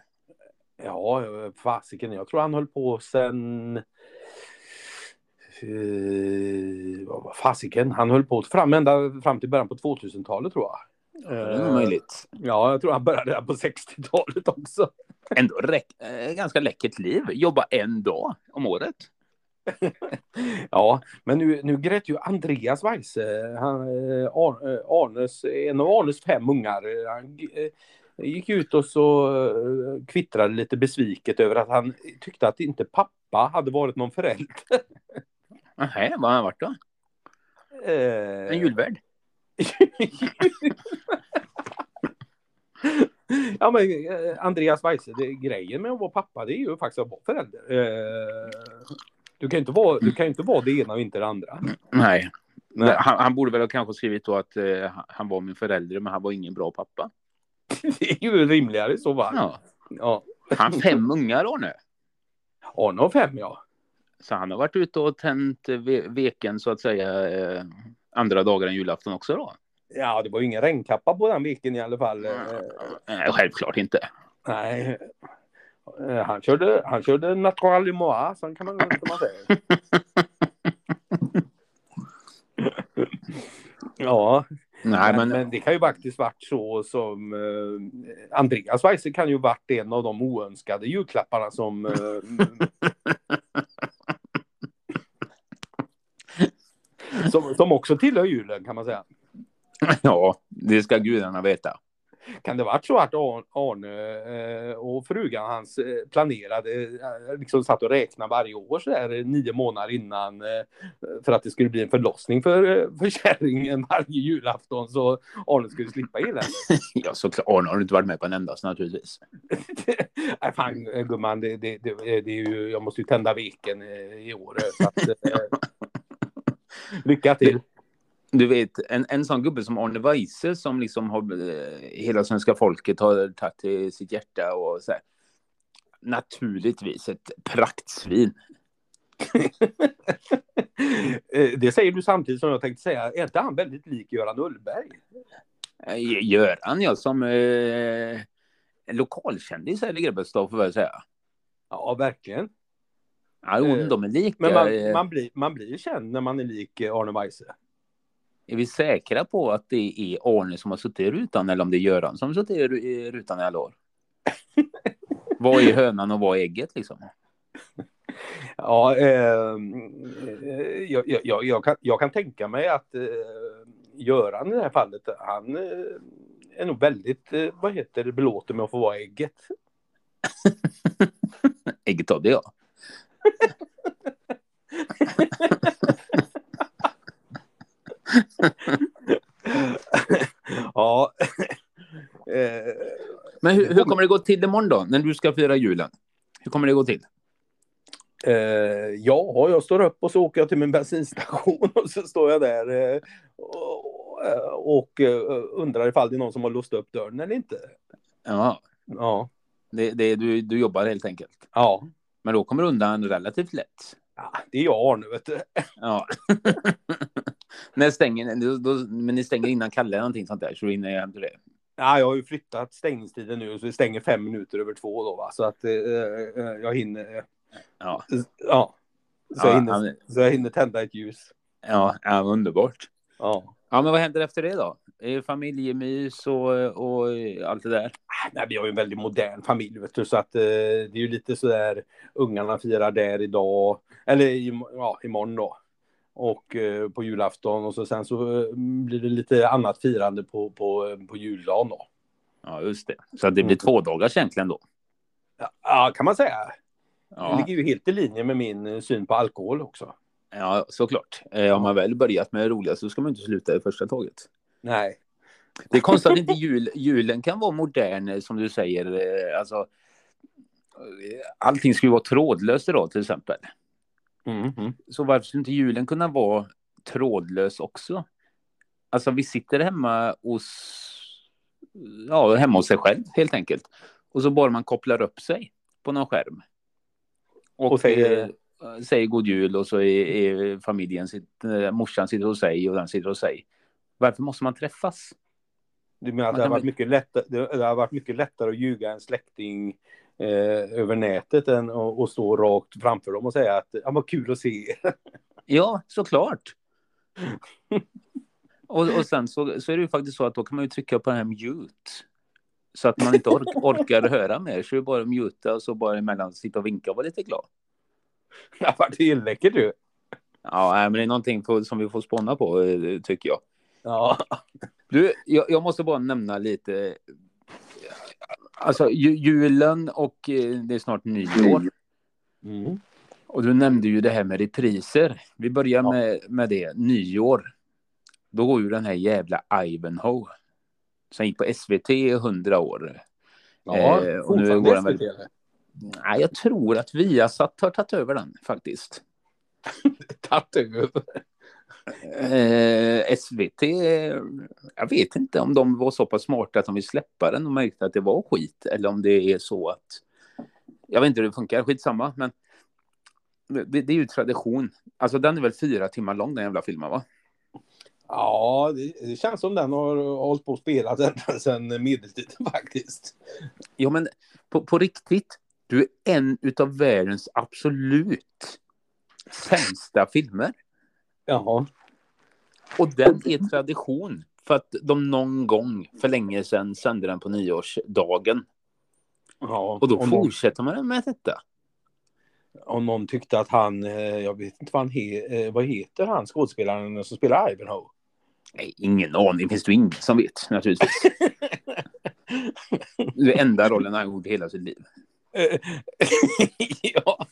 Ja, eh, fasiken. Jag tror han höll på sen... eh, var fasiken? Han höll på fram, ända fram till början på 2000-talet tror jag. Det är möjligt. Ja, jag tror han började där på 60-talet också. Ändå räck, eh, ganska läckert liv. Jobba en dag om året. Ja, men nu, nu grät ju Andreas Weise, han, eh, eh, Arnes, en av Arnes fem ungar. eh, Han eh, gick ut och så eh, kvittrade lite besviket över att han tyckte att inte pappa hade varit någon förälder. Nähä, vad har han varit då? Eh, En julvärd? ja, men eh, Andreas Weise, det, grejen med att vara pappa det är ju faktiskt att vara förälder. Eh, du kan ju inte vara, du kan ju inte vara det ena och inte det andra. Nej. Nej. Han, han borde väl ha kanske skrivit då att eh, han var min förälder, men han var ingen bra pappa. Det är ju rimligare i så fall. Ja. Ja. Han fem ungar, Arne. Arne har fem, ja. Så han har varit ute och tänt eh, ve- veken, så att säga, eh, andra dagar än julafton också då? Ja, det var ju ingen regnkappa på den veckan i alla fall. Eh, Nej, självklart inte. nej. Eh, Han körde, han körde Natural så kan man, kan man säga. ja, Nej, men, men, men det kan ju faktiskt varit så som eh, Andreas Weise kan ju varit en av de oönskade julklapparna som eh, som, som också tillhör julen kan man säga. ja, det ska gudarna veta. Kan det varit så att Ar- Arne eh, och frugan hans eh, planerade, eh, liksom satt och räknade varje år så där nio månader innan för att det skulle bli en förlossning för, för kärringen varje julafton så Arne skulle slippa eländet. Ja, såklart. Arne har inte varit med på en endast naturligtvis. Nej, fan gumman, det, det, det, det är ju, jag måste ju tända veken i år. Så att, lycka till. Du vet, en, en sån gubbe som Arne Weise som liksom har eh, hela svenska folket har tagit till sitt hjärta och så här. Naturligtvis ett praktsvin. Eh, det säger du samtidigt som jag tänkte säga, är inte han väldigt lik Göran Ullberg? Eh, Göran, jag som eh, lokalkändis här i Grebbestad får jag säga. Ja, verkligen. Ja, jo, de är lika. Men man, man, blir, man blir känd när man är lik Arne Weise. Är vi säkra på att det är Arne som har suttit i rutan eller om det är Göran som har suttit i rutan i alla år? vad är hönan och vad är ägget liksom? Ja, eh, jag, jag, jag, kan, jag kan tänka mig att eh, Göran i det här fallet, han eh, är nog väldigt, eh, vad heter det, belåten med att få vara ägget. ägget av det ja. ja. Eh, Men hur, hur, kommer det gå till imorgon då, när du ska fira julen? Hur kommer det gå till? Eh, ja, jag står upp och så åker jag till min bensinstation och så står jag där eh, och, och eh, undrar ifall det är någon som har låst upp dörren eller inte. Ja. Ja. Det, det, du, du jobbar helt enkelt? Ja. Men då kommer du undan relativt lätt? Ja, det är jag nu vet du. Ja. När stänger ni? Då, då, men ni stänger innan Kalle eller någonting sånt där, så du hinner hem till det? Ja, jag har ju flyttat stängningstiden nu så vi stänger fem minuter över två då va? så att eh, eh jag hinner. Ja. Ja. Så, jag hinner, han... så jag hinner tända ett ljus. Ja, ja underbart. Ja. Ja, men vad händer efter det då? Familjemys och, och allt det där? Ah, nej, vi har ju en väldigt modern familj, vet du, så att eh, det är ju lite så där ungarna firar där idag, eller ja, imorgon då. Och eh, på julafton och så sen så eh, blir det lite annat firande på, på, på juldagen då. Ja, just det. Så det blir mm. två dagars egentligen då? Ja, kan man säga. Ja. Det ligger ju helt i linje med min eh, syn på alkohol också. Ja, såklart. Eh, om man väl börjat med det roliga så ska man inte sluta i första taget. Nej. Det är konstigt att inte jul, julen kan vara modern, eh, som du säger. Eh, alltså, eh, allting ju vara trådlöst idag, till exempel. Mm, mm. Så varför skulle inte julen kunna vara trådlös också? Alltså, vi sitter hemma hos, ja, hemma hos sig själv, helt enkelt. Och så bara man kopplar upp sig på någon skärm. Och, och säger, säger god jul och så är, är familjen, sitt, morsan sitter hos sig och den sitter hos sig. Varför måste man träffas? Du menar att det har, varit mycket lättare, det har varit mycket lättare att ljuga en släkting eh, över nätet än att stå rakt framför dem och säga att ja, vad kul att se er. Ja, såklart. och, och sen så, så är det ju faktiskt så att då kan man ju trycka på den här mute. Så att man inte ork, orkar höra mer. Så är det bara muta och så bara emellan sitta och vinka och vara lite glad. Det har varit läckert du. Ja, men det är någonting på, som vi får spåna på, eh, tycker jag. Ja. Du, jag, jag, måste bara nämna lite. Alltså julen och eh, det är snart nyår. Mm. Och du nämnde ju det här med repriser. Vi börjar ja. med, med det. Nyår. Då går ju den här jävla Ivanhoe. Som gick på SVT i hundra år. Ja, eh, och nu går den väl... Nej, jag tror att Viasat har tagit över den faktiskt. tagit över? Eh, SVT, jag vet inte om de var så pass smarta att de vill släppa den och märkte att det var skit eller om det är så att jag vet inte hur det funkar, skitsamma, men det, det är ju tradition. Alltså den är väl fyra timmar lång den jävla filmen va? Ja, det, känns som den har hållit på att spela sedan medeltiden faktiskt. Ja, men på, på riktigt, du är en utav världens absolut sämsta filmer. Jaha. Och den är tradition för att de någon gång för länge sedan sände den på nyårsdagen. Ja, och då fortsätter någon... man med detta. Om någon tyckte att han, eh, jag vet inte vad han he, eh, vad heter han skådespelaren som spelar Ivanhoe? Nej, ingen aning, finns det ingen som vet naturligtvis. det är enda rollen han gjort hela sitt liv. ja,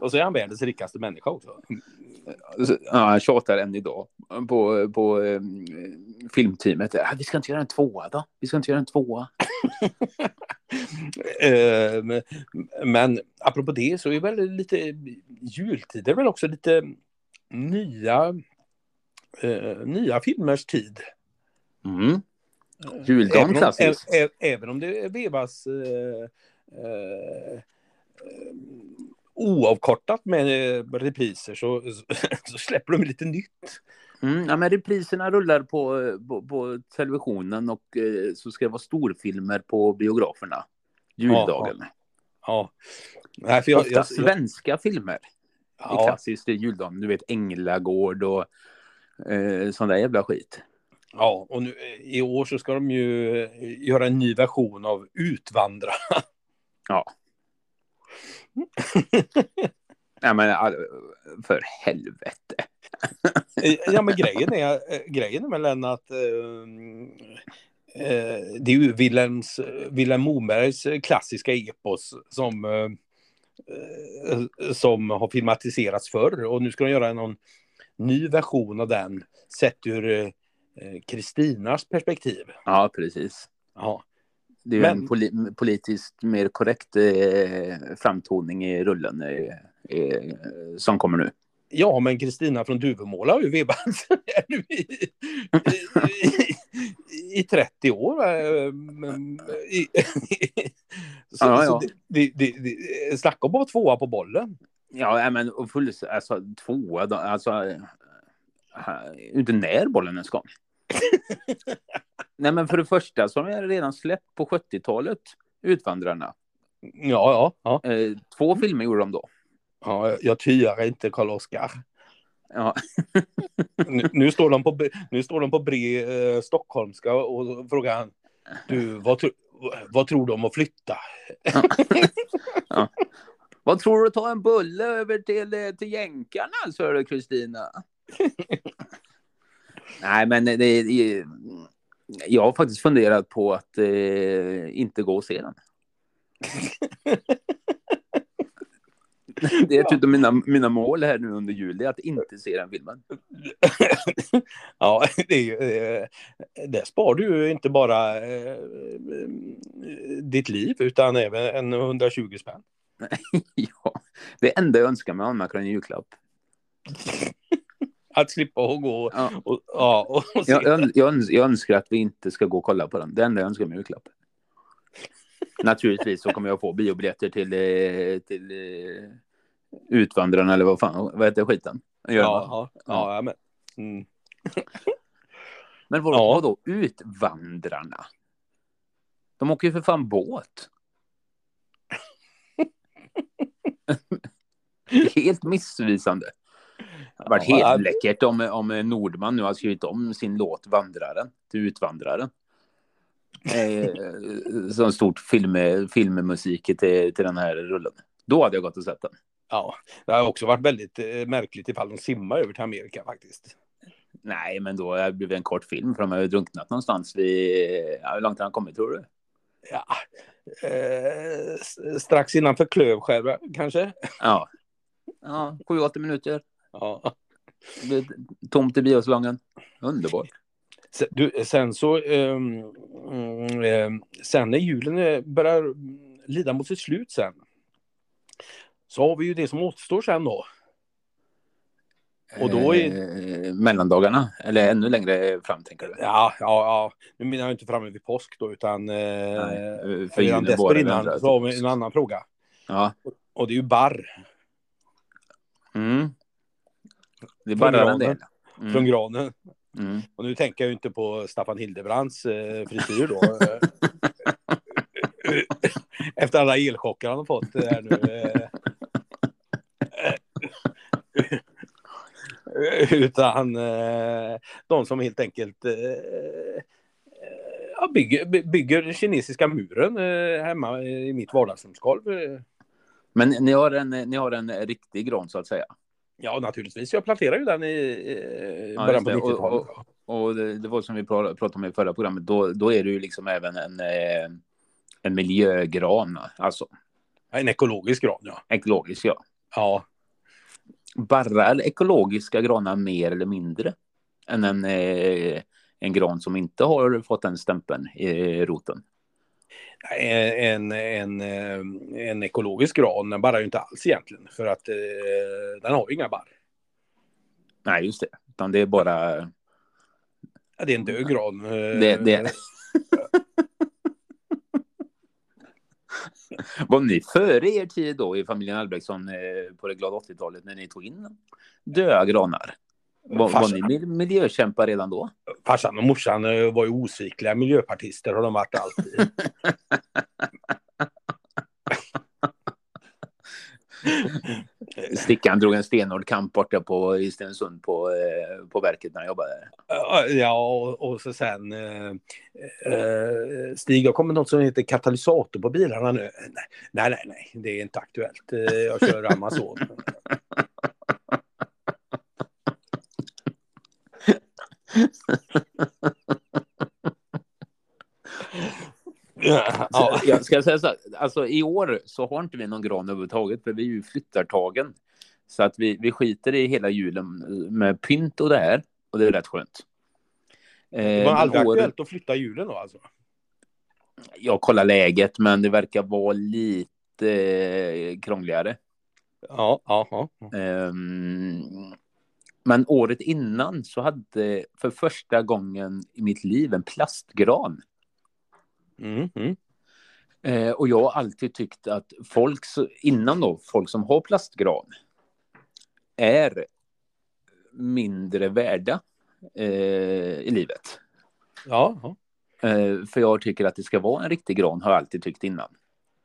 och så är han världens rikaste människa också. Ja, han tjatar än idag på, på um, filmteamet. Ja, vi ska inte göra en tvåa då? Vi ska inte göra en tvåa. uh, men apropå det så är väl lite jultider väl också lite nya, uh, nya filmers tid. Mm. Juldagen klassiskt. Även om det vevas uh, uh, oavkortat med repriser så, så släpper de lite nytt. Mm, ja, men repriserna rullar på, på, på televisionen och eh, så ska det vara storfilmer på biograferna. Juldagen. Ja. ja. Nej, för jag, Ofta svenska filmer. Ja. Klassiskt i juldagen. Du vet Änglagård och Eh, sån där jävla skit. Ja, och nu, i år så ska de ju eh, göra en ny version av Utvandra. Ja. ja men för helvete. ja, men grejen är, eh, grejen är väl den att eh, eh, det är ju Wilhelms, Wilhelm Mobergs klassiska epos som, eh, eh, som har filmatiserats förr och nu ska de göra någon ny version av den sett ur eh, Kristinas perspektiv. Ja, precis. Ja. Det är Men- en poli- politiskt mer korrekt eh, framtoning i rullen eh, eh, som kommer nu. Ja, men Kristina från Duvemåla har ju vevat nu i, i, i 30 år. men- i- Så, Ja, så ja. Det, det, det, det, snacka om att vara tvåa på bollen. Ja, men full, alltså tvåa, alltså eh, inte när bollen ens kom. nej, men för det första så har jag redan släppt på 70-talet Utvandrarna. Ja, ja, ja. Eh, två filmer gjorde de då. ja jag tyar inte Karl-Oskar. Ja, Nu, nu, står de på, nu står de på bre eh, stockholmska och frågar han, du, vad, tro, vad tror du om att flytta? Vad tror du ta en bulle över till, eh, till jänkarna, sa du Kristina? Nej, men det, det, jag har faktiskt funderat på att eh, inte gå och se den. Det är ett av mina, mina mål här nu under juli, att inte se den filmen. ja, det är ju, eh, det spar du ju inte bara eh, ditt liv utan även en 120 spänn. ja, det enda jag önskar mig Anna en julklapp. Att slippa att gå Ja. och, ja, och. Jag, jag, jag, öns- jag önskar att vi inte ska gå och kolla på den. Det enda jag önskar mig är julklapp. Naturligtvis så kommer jag få biobiljetter till, eh, till eh, Utvandrarna eller vad fan, vad heter skiten? Ja, ja, ja, ja, men. Mm. Men vad, Ja. vadå Utvandrarna? De åker ju för fan båt. helt missvisande. Det hade varit Ja, helt läckert om, om Nordman nu har skrivit om sin låt Vandraren till Utvandraren. Eh, som stort film, filmmusik till, till den här rullen. Då hade jag gått och sett den. Ja, det har också varit väldigt eh, märkligt ifall de simmar över till Amerika faktiskt. Nej, men då blir det en kort film för de har ju drunknat någonstans vid... Ja, hur långt har han kommit tror du? Ja, eh, strax innanför Klövskär kanske. Ja. Ja, 7-8 minuter. Ja. Tomt i biosalongen. Underbart. Sen, du, sen så, mm, ehm, sen när julen eh, börjar lida mot sitt slut sen. Så har vi ju det som återstår sen då. Och då är- Eh, mellandagarna, eller ännu längre fram tänker du? Ja, ja, ja. Nu menar jag inte framme vid påsk då, utan eh, Nej, för redan julen, våren, dessförinnan så har vi en annan fråga. Ja. Och det är ju barr Mm. Det Från bara en del. från Mm. granen. Mm. Och nu tänker jag ju inte på Staffan Hildebrands eh, frisyr då. Efter alla elchocker han har fått eh, här nu. Eh, utan eh, de som helt enkelt eh, eh, bygger, by- bygger kinesiska muren eh, hemma i mitt vardagsrumsgolv. Men ni har, en, ni har en riktig gran så att säga. Ja, naturligtvis. Jag planterade ju den i eh, Ja, början på det. 90-talet. Och det, det var som vi pra- pratade om i förra programmet. Då, då är det ju liksom även en, eh, en miljögran. Alltså En ekologisk gran, ja. ekologisk, ja. Ja, Barrar ekologiska granar mer eller mindre än en, eh, en gran som inte har fått den stämpeln i roten? En, en, eh, en ekologisk gran den barrar ju inte alls egentligen. För att eh, den har ju inga barr. Nej, just det. Utan det är bara... Ja, det är en död gran. eh, Det, det... Var ni före er tid då i familjen Albrektsson eh, på det glada 80-talet när ni tog in döda granar? Var, var ni mil- miljökämpar redan då? Farsan och morsan eh, var ju osvikliga miljöpartister har de varit alltid. Stickan drog en stenhård kamp borta på, i Stensund på, eh, på verket när jag jobbade där. Ja, och, och så sen eh, eh, Stig, jag kommer något som heter katalysator på bilarna nu. Nej, nej, nej, det är inte aktuellt. Eh, jag kör Amazon. ja. Jag ska säga så här, alltså i år så har inte vi någon gran överhuvudtaget för vi är ju flyttartagen. Så att vi, vi skiter i hela julen med pynt och det här och det är rätt skönt. Det var aldrig år... aktuellt att flytta julen då alltså? Jag kollar läget men det verkar vara lite eh, krångligare. Ja, ja, ja. Um, men året innan så hade för första gången i mitt liv en plastgran. Mm, mm. Eh, och jag har alltid tyckt att folk, innan då, folk som har plastgran är mindre värda eh, i livet. Ja. Eh, för jag tycker att det ska vara en riktig gran, har jag alltid tyckt innan.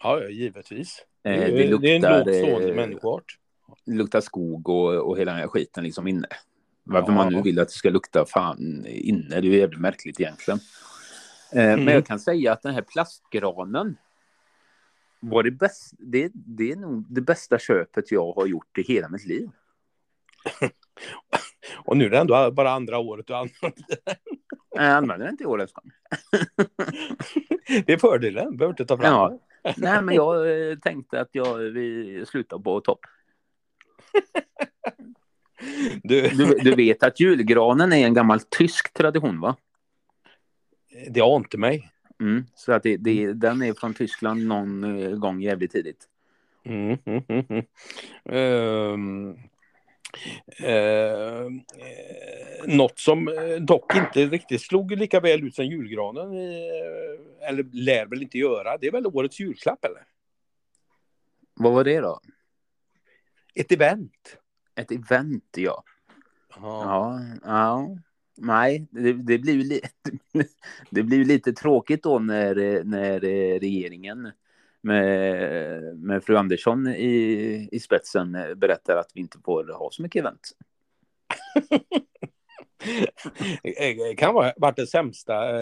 Ja, givetvis. Eh, det, luktar, det är en lågstående eh, människoart. Det luktar skog och, och hela den här skiten liksom inne. Varför ja. man nu vill att det ska lukta fan inne, det är jävligt märkligt egentligen. Mm. Men jag kan säga att den här plastgranen var det, bäst, det, det är nog det bästa köpet jag har gjort i hela mitt liv. Och nu är det ändå bara andra året du använder den. Jag använder den inte i år ens. det är fördelen, behöver inte ta fram ja. Nej, men jag eh, tänkte att jag, vi slutar på topp. Du... Du, du vet att julgranen är en gammal tysk tradition, va? Det ante mig. Mm, så att det, det, den är från Tyskland någon eh, gång jävligt tidigt. Mm, mm, um, uh, något som eh, dock inte riktigt slog lika väl ut som julgranen, eller lär väl inte göra, det är väl årets julklapp eller? Vad var det då? Ett event. Ett event, ja. Ja, ja. Nej, det, det blir ju li det blir lite tråkigt då när, när regeringen med, med fru Andersson i, i spetsen berättar att vi inte får ha så mycket event. det kan vara varit det sämsta.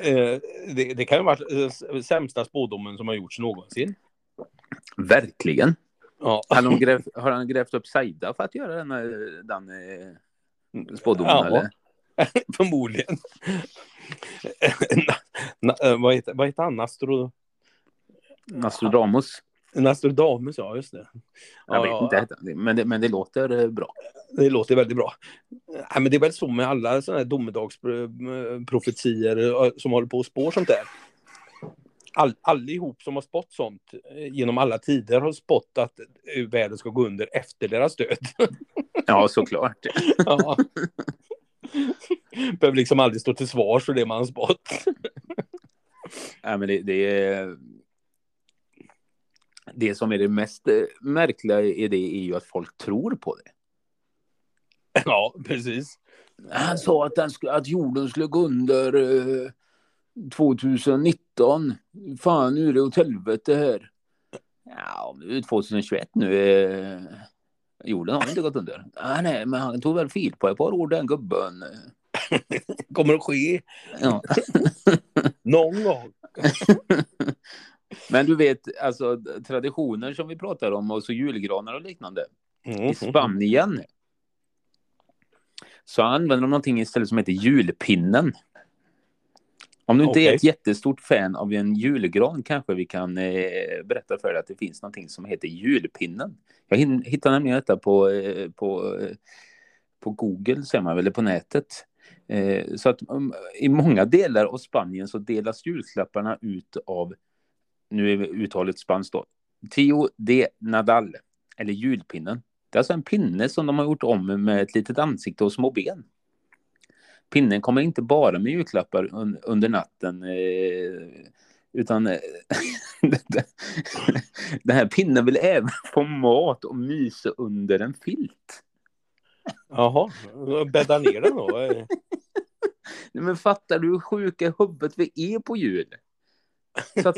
Eh, eh, det, det kan ha varit sämsta spådomen som har gjorts någonsin. Verkligen. Ja. Har, de grävt, har han grävt upp Saida för att göra den, den eh, spådomen? Ja, eller? förmodligen. na, na, vad, heter, vad heter han? Nastro... Nastrodamus. Nastrodamus, ja just det. Jag vet inte, men det, men det låter eh, bra. Det låter väldigt bra. Ja, men det är väl så med alla sådana här domedagsprofetier eh, som håller på att spå sånt där all, allihop som har spått sånt eh, genom alla tider har spått att världen ska gå under efter deras död. Ja, såklart. ja. Behöver liksom aldrig stå till svars för det man har spått. Ja, men det, det är... Det som är det mest eh, märkliga i det är ju att folk tror på det. Ja, precis. Han sa att, den, att jorden skulle gå under 2019. Fan, nu är det åt helvete här. Ja, nu är 2021 nu. Eh, jorden har inte gått under. Ah, nej, men han tog väl fel på ett par år den gubben. Kommer att ske. Ja. Någon gång. men du vet, alltså traditioner som vi pratar om och så julgranar och liknande. Mm. I Spanien så använder de någonting istället som heter julpinnen. Om du inte okay. är ett jättestort fan av en julgran kanske vi kan eh, berätta för dig att det finns någonting som heter julpinnen. Jag hittade nämligen detta på, eh, på, eh, på Google, säger man, eller på nätet. Eh, så att um, i många delar av Spanien så delas julklapparna ut av, nu är uttalet spanskt då, Tio de Nadal, eller julpinnen. Det är alltså en pinne som de har gjort om med ett litet ansikte och små ben pinnen kommer inte bara med julklappar un under natten. Eh, utan eh, den här pinnen vill även få mat och mysa under en filt. Jaha, bädda ner den då? Nej, men fattar du hur sjuka huvudet vi är på jul? Så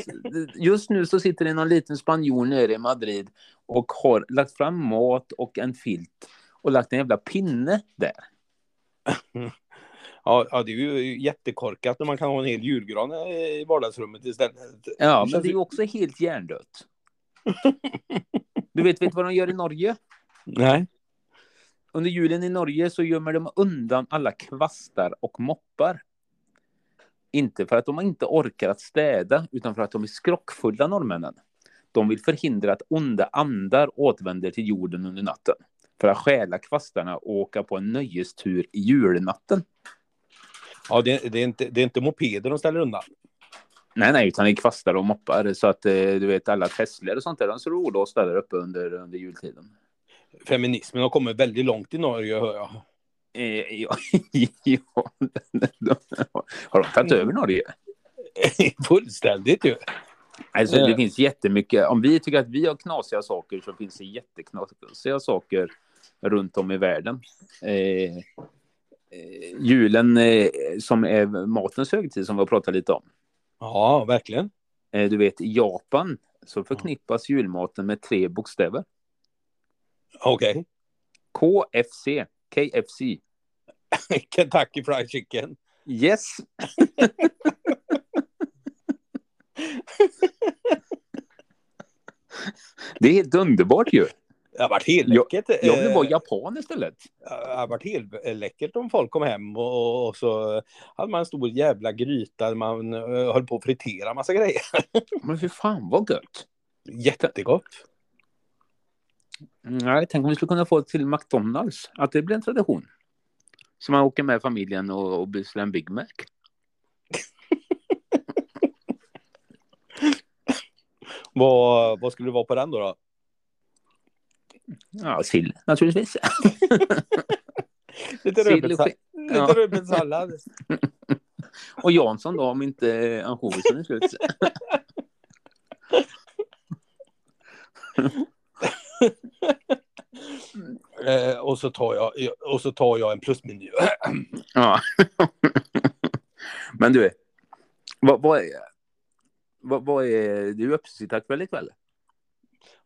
just nu så sitter det någon liten spanjor nere i Madrid och har lagt fram mat och en filt och lagt en jävla pinne där. Ja, ja, det är ju jättekorkat när man kan ha en hel julgran i vardagsrummet istället. Ja, men det är ju också helt hjärndött. Du vet, vet vad de gör i Norge? Nej. Under julen i Norge så gömmer de undan alla kvastar och moppar. Inte för att de inte orkar att städa, utan för att de är skrockfulla norrmännen. De vill förhindra att onda andar återvänder till jorden under natten. För att stjäla kvastarna och åka på en nöjestur i julnatten. Ja, det, det, är inte, det är inte mopeder de ställer undan. Nej, nej, utan det är kvastar och moppar. Så att eh, du vet alla Teslor och sånt där, de står olåsta där uppe under, under jultiden. Feminismen har kommit väldigt långt i Norge, hör jag. Eh, ja, ja, har de tagit över Norge? Fullständigt ju. Alltså, det finns jättemycket. Om vi tycker att vi har knasiga saker så finns det jätteknasiga saker runt om i världen. Eh, eh, julen eh, som är matens högtid som vi har pratat lite om. Ja, verkligen. Eh, du vet, i Japan så förknippas julmaten med tre bokstäver. Okej. KFC, KFC. Kentucky Fried Chicken. Yes. det är helt underbart ju. Det har varit helt läckert. Jag vill vara japan istället. Det har varit helt läckert om folk kom hem och, och så hade man en stor jävla gryta där man eh, höll på att fritera massa grejer. Men för fan vad gött. Jättegott. Nej, tänk om vi skulle kunna få till McDonalds. Att det blir en tradition. Så man åker med familjen och, och beställer en Big Mac. vad, vad skulle det vara på den då? då? Ja, sill naturligtvis. Lite rödbetssallad. Ja. Och Jansson då, om inte ansjovisen är slut. Eh, och, så tar jag, och så tar jag en plusmeny. Ja. Men du, vad, vad är... Vad, vad är du uppesittarkväll ikväll?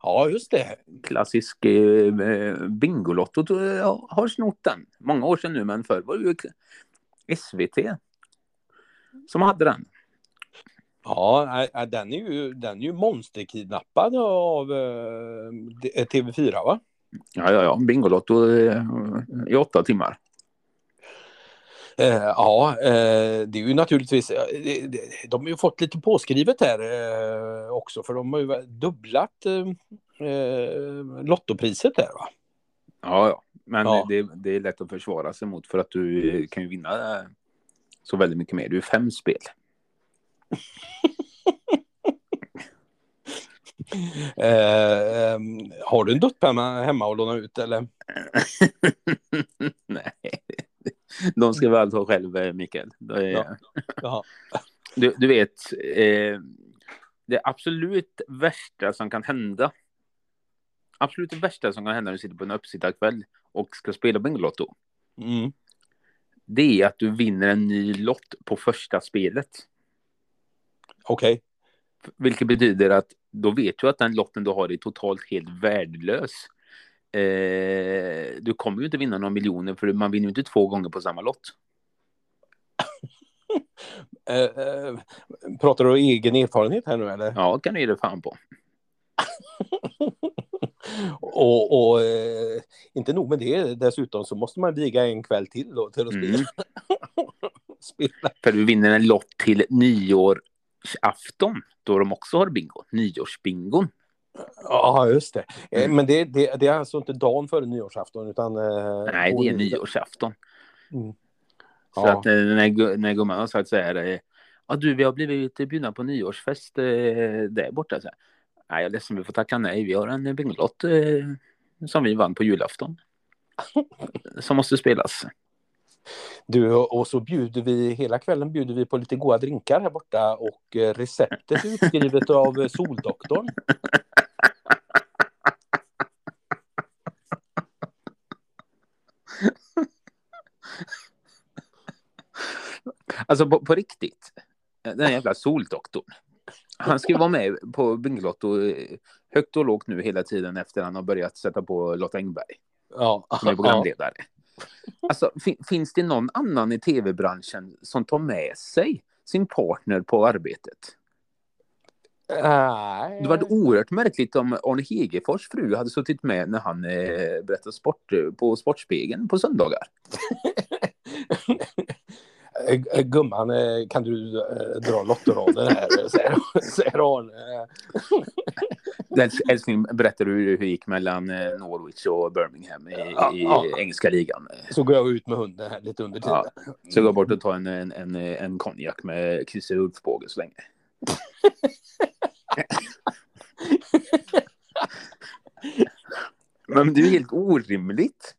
ja, just det. Klassisk eh, Bingolotto jag har snott den. Många år sedan nu, men förr var det ju SVT som hade den. Ja, den är ju, den är ju monsterkidnappad av eh, TV4 va? Ja, ja, ja. Bingolotto i åtta timmar. Eh, ja, eh, det är ju naturligtvis, eh, de har ju fått lite påskrivet här eh, också för de har ju dubblat eh, eh, lottopriset där va? Ja, ja. Men Ja. Det, det är lätt att försvara sig mot för att du kan ju vinna så väldigt mycket mer. Du är fem spel. Eh, eh, har du en duttpenna hemma och låna ut eller? Nej, de ska väl ta själv, eh, Mikael. Är- Ja. Jaha. Du, du vet, eh, det absolut värsta som kan hända. Absolut det värsta som kan hända när du sitter på en uppsittarkväll och ska spela Bingolotto. Mm. Det är att du vinner en ny lott på första spelet. Okej. Vilket betyder att då vet du att den lotten du har är totalt helt värdelös. Eh, du kommer ju inte vinna några miljoner för man vinner ju inte två gånger på samma lott. Eh, eh, pratar du egen erfarenhet här nu eller? Ja, kan du ge dig fan på. och och eh, inte nog med det, dessutom så måste man viga en kväll till då till att spela. Mm. spela. För du vinner en lott till nyårsafton då de också har bingo. Nyårsbingon. Ja, just det. Eh, Mm. Men det, det, det är alltså inte dagen före nyårsafton utan... Eh, Nej, det är nyår- nyårsafton. Mm. Så Ja. att eh, när, när gumman har sagt så här. Ja du, vi har blivit bjudna på nyårsfest eh, där borta. Så här. Nej, jag är ledsen, vi får tacka nej. Vi har en bingolott eh, som vi vann på julafton. som måste spelas. Du, och så bjuder vi, hela kvällen bjuder vi på lite goda drinkar här borta och eh, receptet är utskrivet av eh, Soldoktorn. Alltså på, på riktigt. Den jävla soldoktorn. Han ska ju vara med på Bingolotto eh, högt och lågt nu hela tiden efter han har börjat sätta på Lotta Engberg Ja. som är programledare. Alltså, fin- finns det någon annan i tv-branschen som tar med sig sin partner på arbetet? Nej. Det var oerhört märkligt om Arne Hegerfors fru hade suttit med när han eh, berättade sport på Sportspegeln på söndagar. Eh, eh, Gumman, eh, kan du dra lottoraden här? Säger. Äls- Älskling, berättar du hur det gick mellan Norwich och Birmingham i, Ja, i ja. engelska ligan? Så går jag ut med hunden här lite under tiden. Ja. Så jag går bort och tar en, en, en, en konjak med Christer Ulfbåge så länge. Men det är helt orimligt.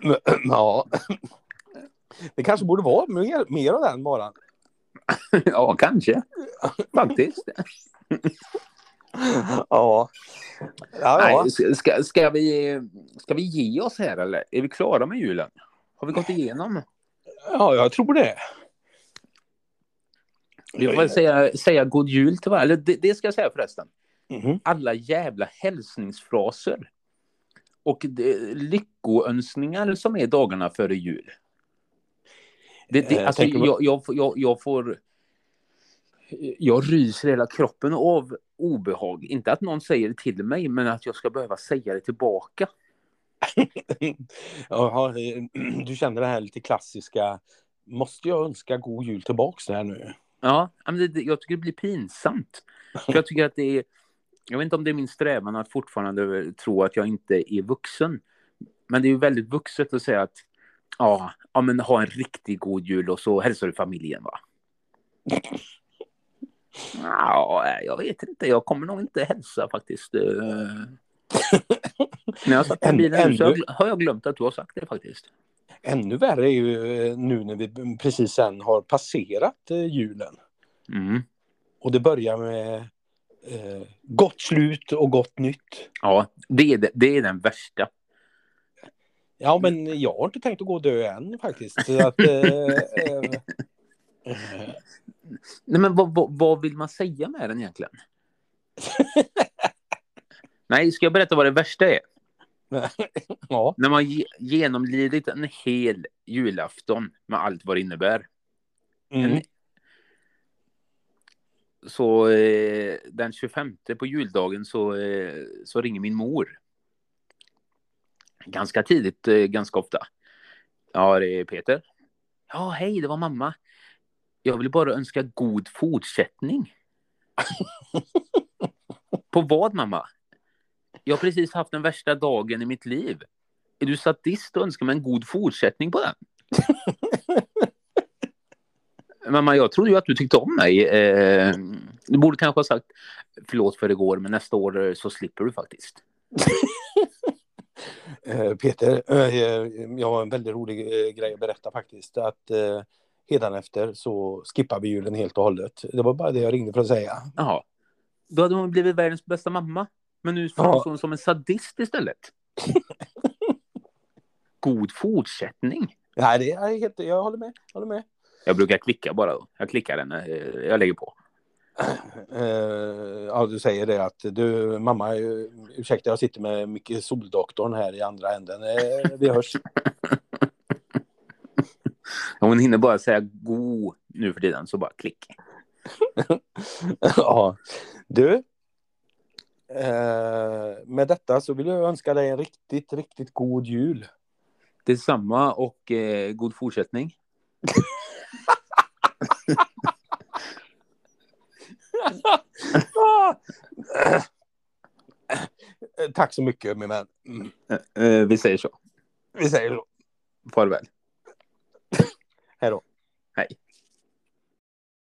Ja. Det kanske borde vara mer, mer av den bara. Ja, kanske. Faktiskt. Ja. Ja, ja. Nej, ska, ska, vi, ska vi ge oss här eller? Är vi klara med julen? Har vi gått igenom? ja jag tror det. Vi får säga, säga god jul till varandra. Det, det ska jag säga förresten. Mhm. Alla jävla hälsningsfraser. Och lyckoönskningar som är dagarna före jul. Det, det, Eh, alltså, jag, jag, jag, jag får... Jag ryser hela kroppen av obehag. Inte att någon säger det till mig, men att jag ska behöva säga det tillbaka. Jaha, du känner det här lite klassiska. Måste jag önska god jul tillbaks där nu? Ja, men det, jag tycker det blir pinsamt. För jag tycker att det är... Jag vet inte om det är min strävan att fortfarande tro att jag inte är vuxen. Men det är ju väldigt vuxet att säga att ja, ja men ha en riktigt god jul och så hälsar du familjen va? Ja, jag vet inte. Jag kommer nog inte hälsa faktiskt. Eh, När jag satt i bilen så har ännu- jag- har jag glömt att du har sagt det faktiskt. Ännu värre är ju eh, nu när vi precis sen har passerat eh, julen. Mm. Och det börjar med eh, gott slut och gott nytt. Ja, det är, det, det är den värsta. Ja, men jag har inte tänkt att gå och dö än faktiskt. Att, eh, eh, eh, Nej, men vad, vad, vad vill man säga med den egentligen? Nej, ska jag berätta vad det värsta är? ja, När man ge, genomlidit en hel julafton med allt vad det innebär. mm, En, så eh, den 25 på juldagen så, eh, så ringer min mor. Ganska tidigt, eh, ganska ofta. Ja, det är Peter. Ja, hej, det var mamma. Jag vill bara önska god fortsättning. på vad, mamma? Jag har precis haft den värsta dagen i mitt liv. Är du sadist och önskar mig en god fortsättning på den? Mamma, jag trodde ju att du tyckte om mig. Eh, du borde kanske ha sagt förlåt för igår, men nästa år så slipper du faktiskt. eh, Peter, eh, jag har en väldigt rolig eh, grej att berätta faktiskt. Att eh, efter så skippar vi julen helt och hållet. Det var bara det jag ringde för att säga. Jaha. Då hade hon blivit världens bästa mamma. Men nu framstår hon som en sadist istället. God fortsättning. Nej, det är helt, jag håller med. Håller med. Jag brukar klicka bara då. Jag klickar den. eh, Jag lägger på. Eh, ja, du säger det att du, mamma, ursäkta, jag sitter med Micke Soldoktorn här i andra änden. Eh, vi hörs. Hon hinner bara säga go nu för tiden, så bara klick. ja. Du, eh, med detta så vill jag önska dig en riktigt, riktigt god jul. Detsamma och eh, god fortsättning. Eh, Tack så mycket min vän. Eh, eh, vi säger så. Vi säger så. Farväl. Hej då. Hej.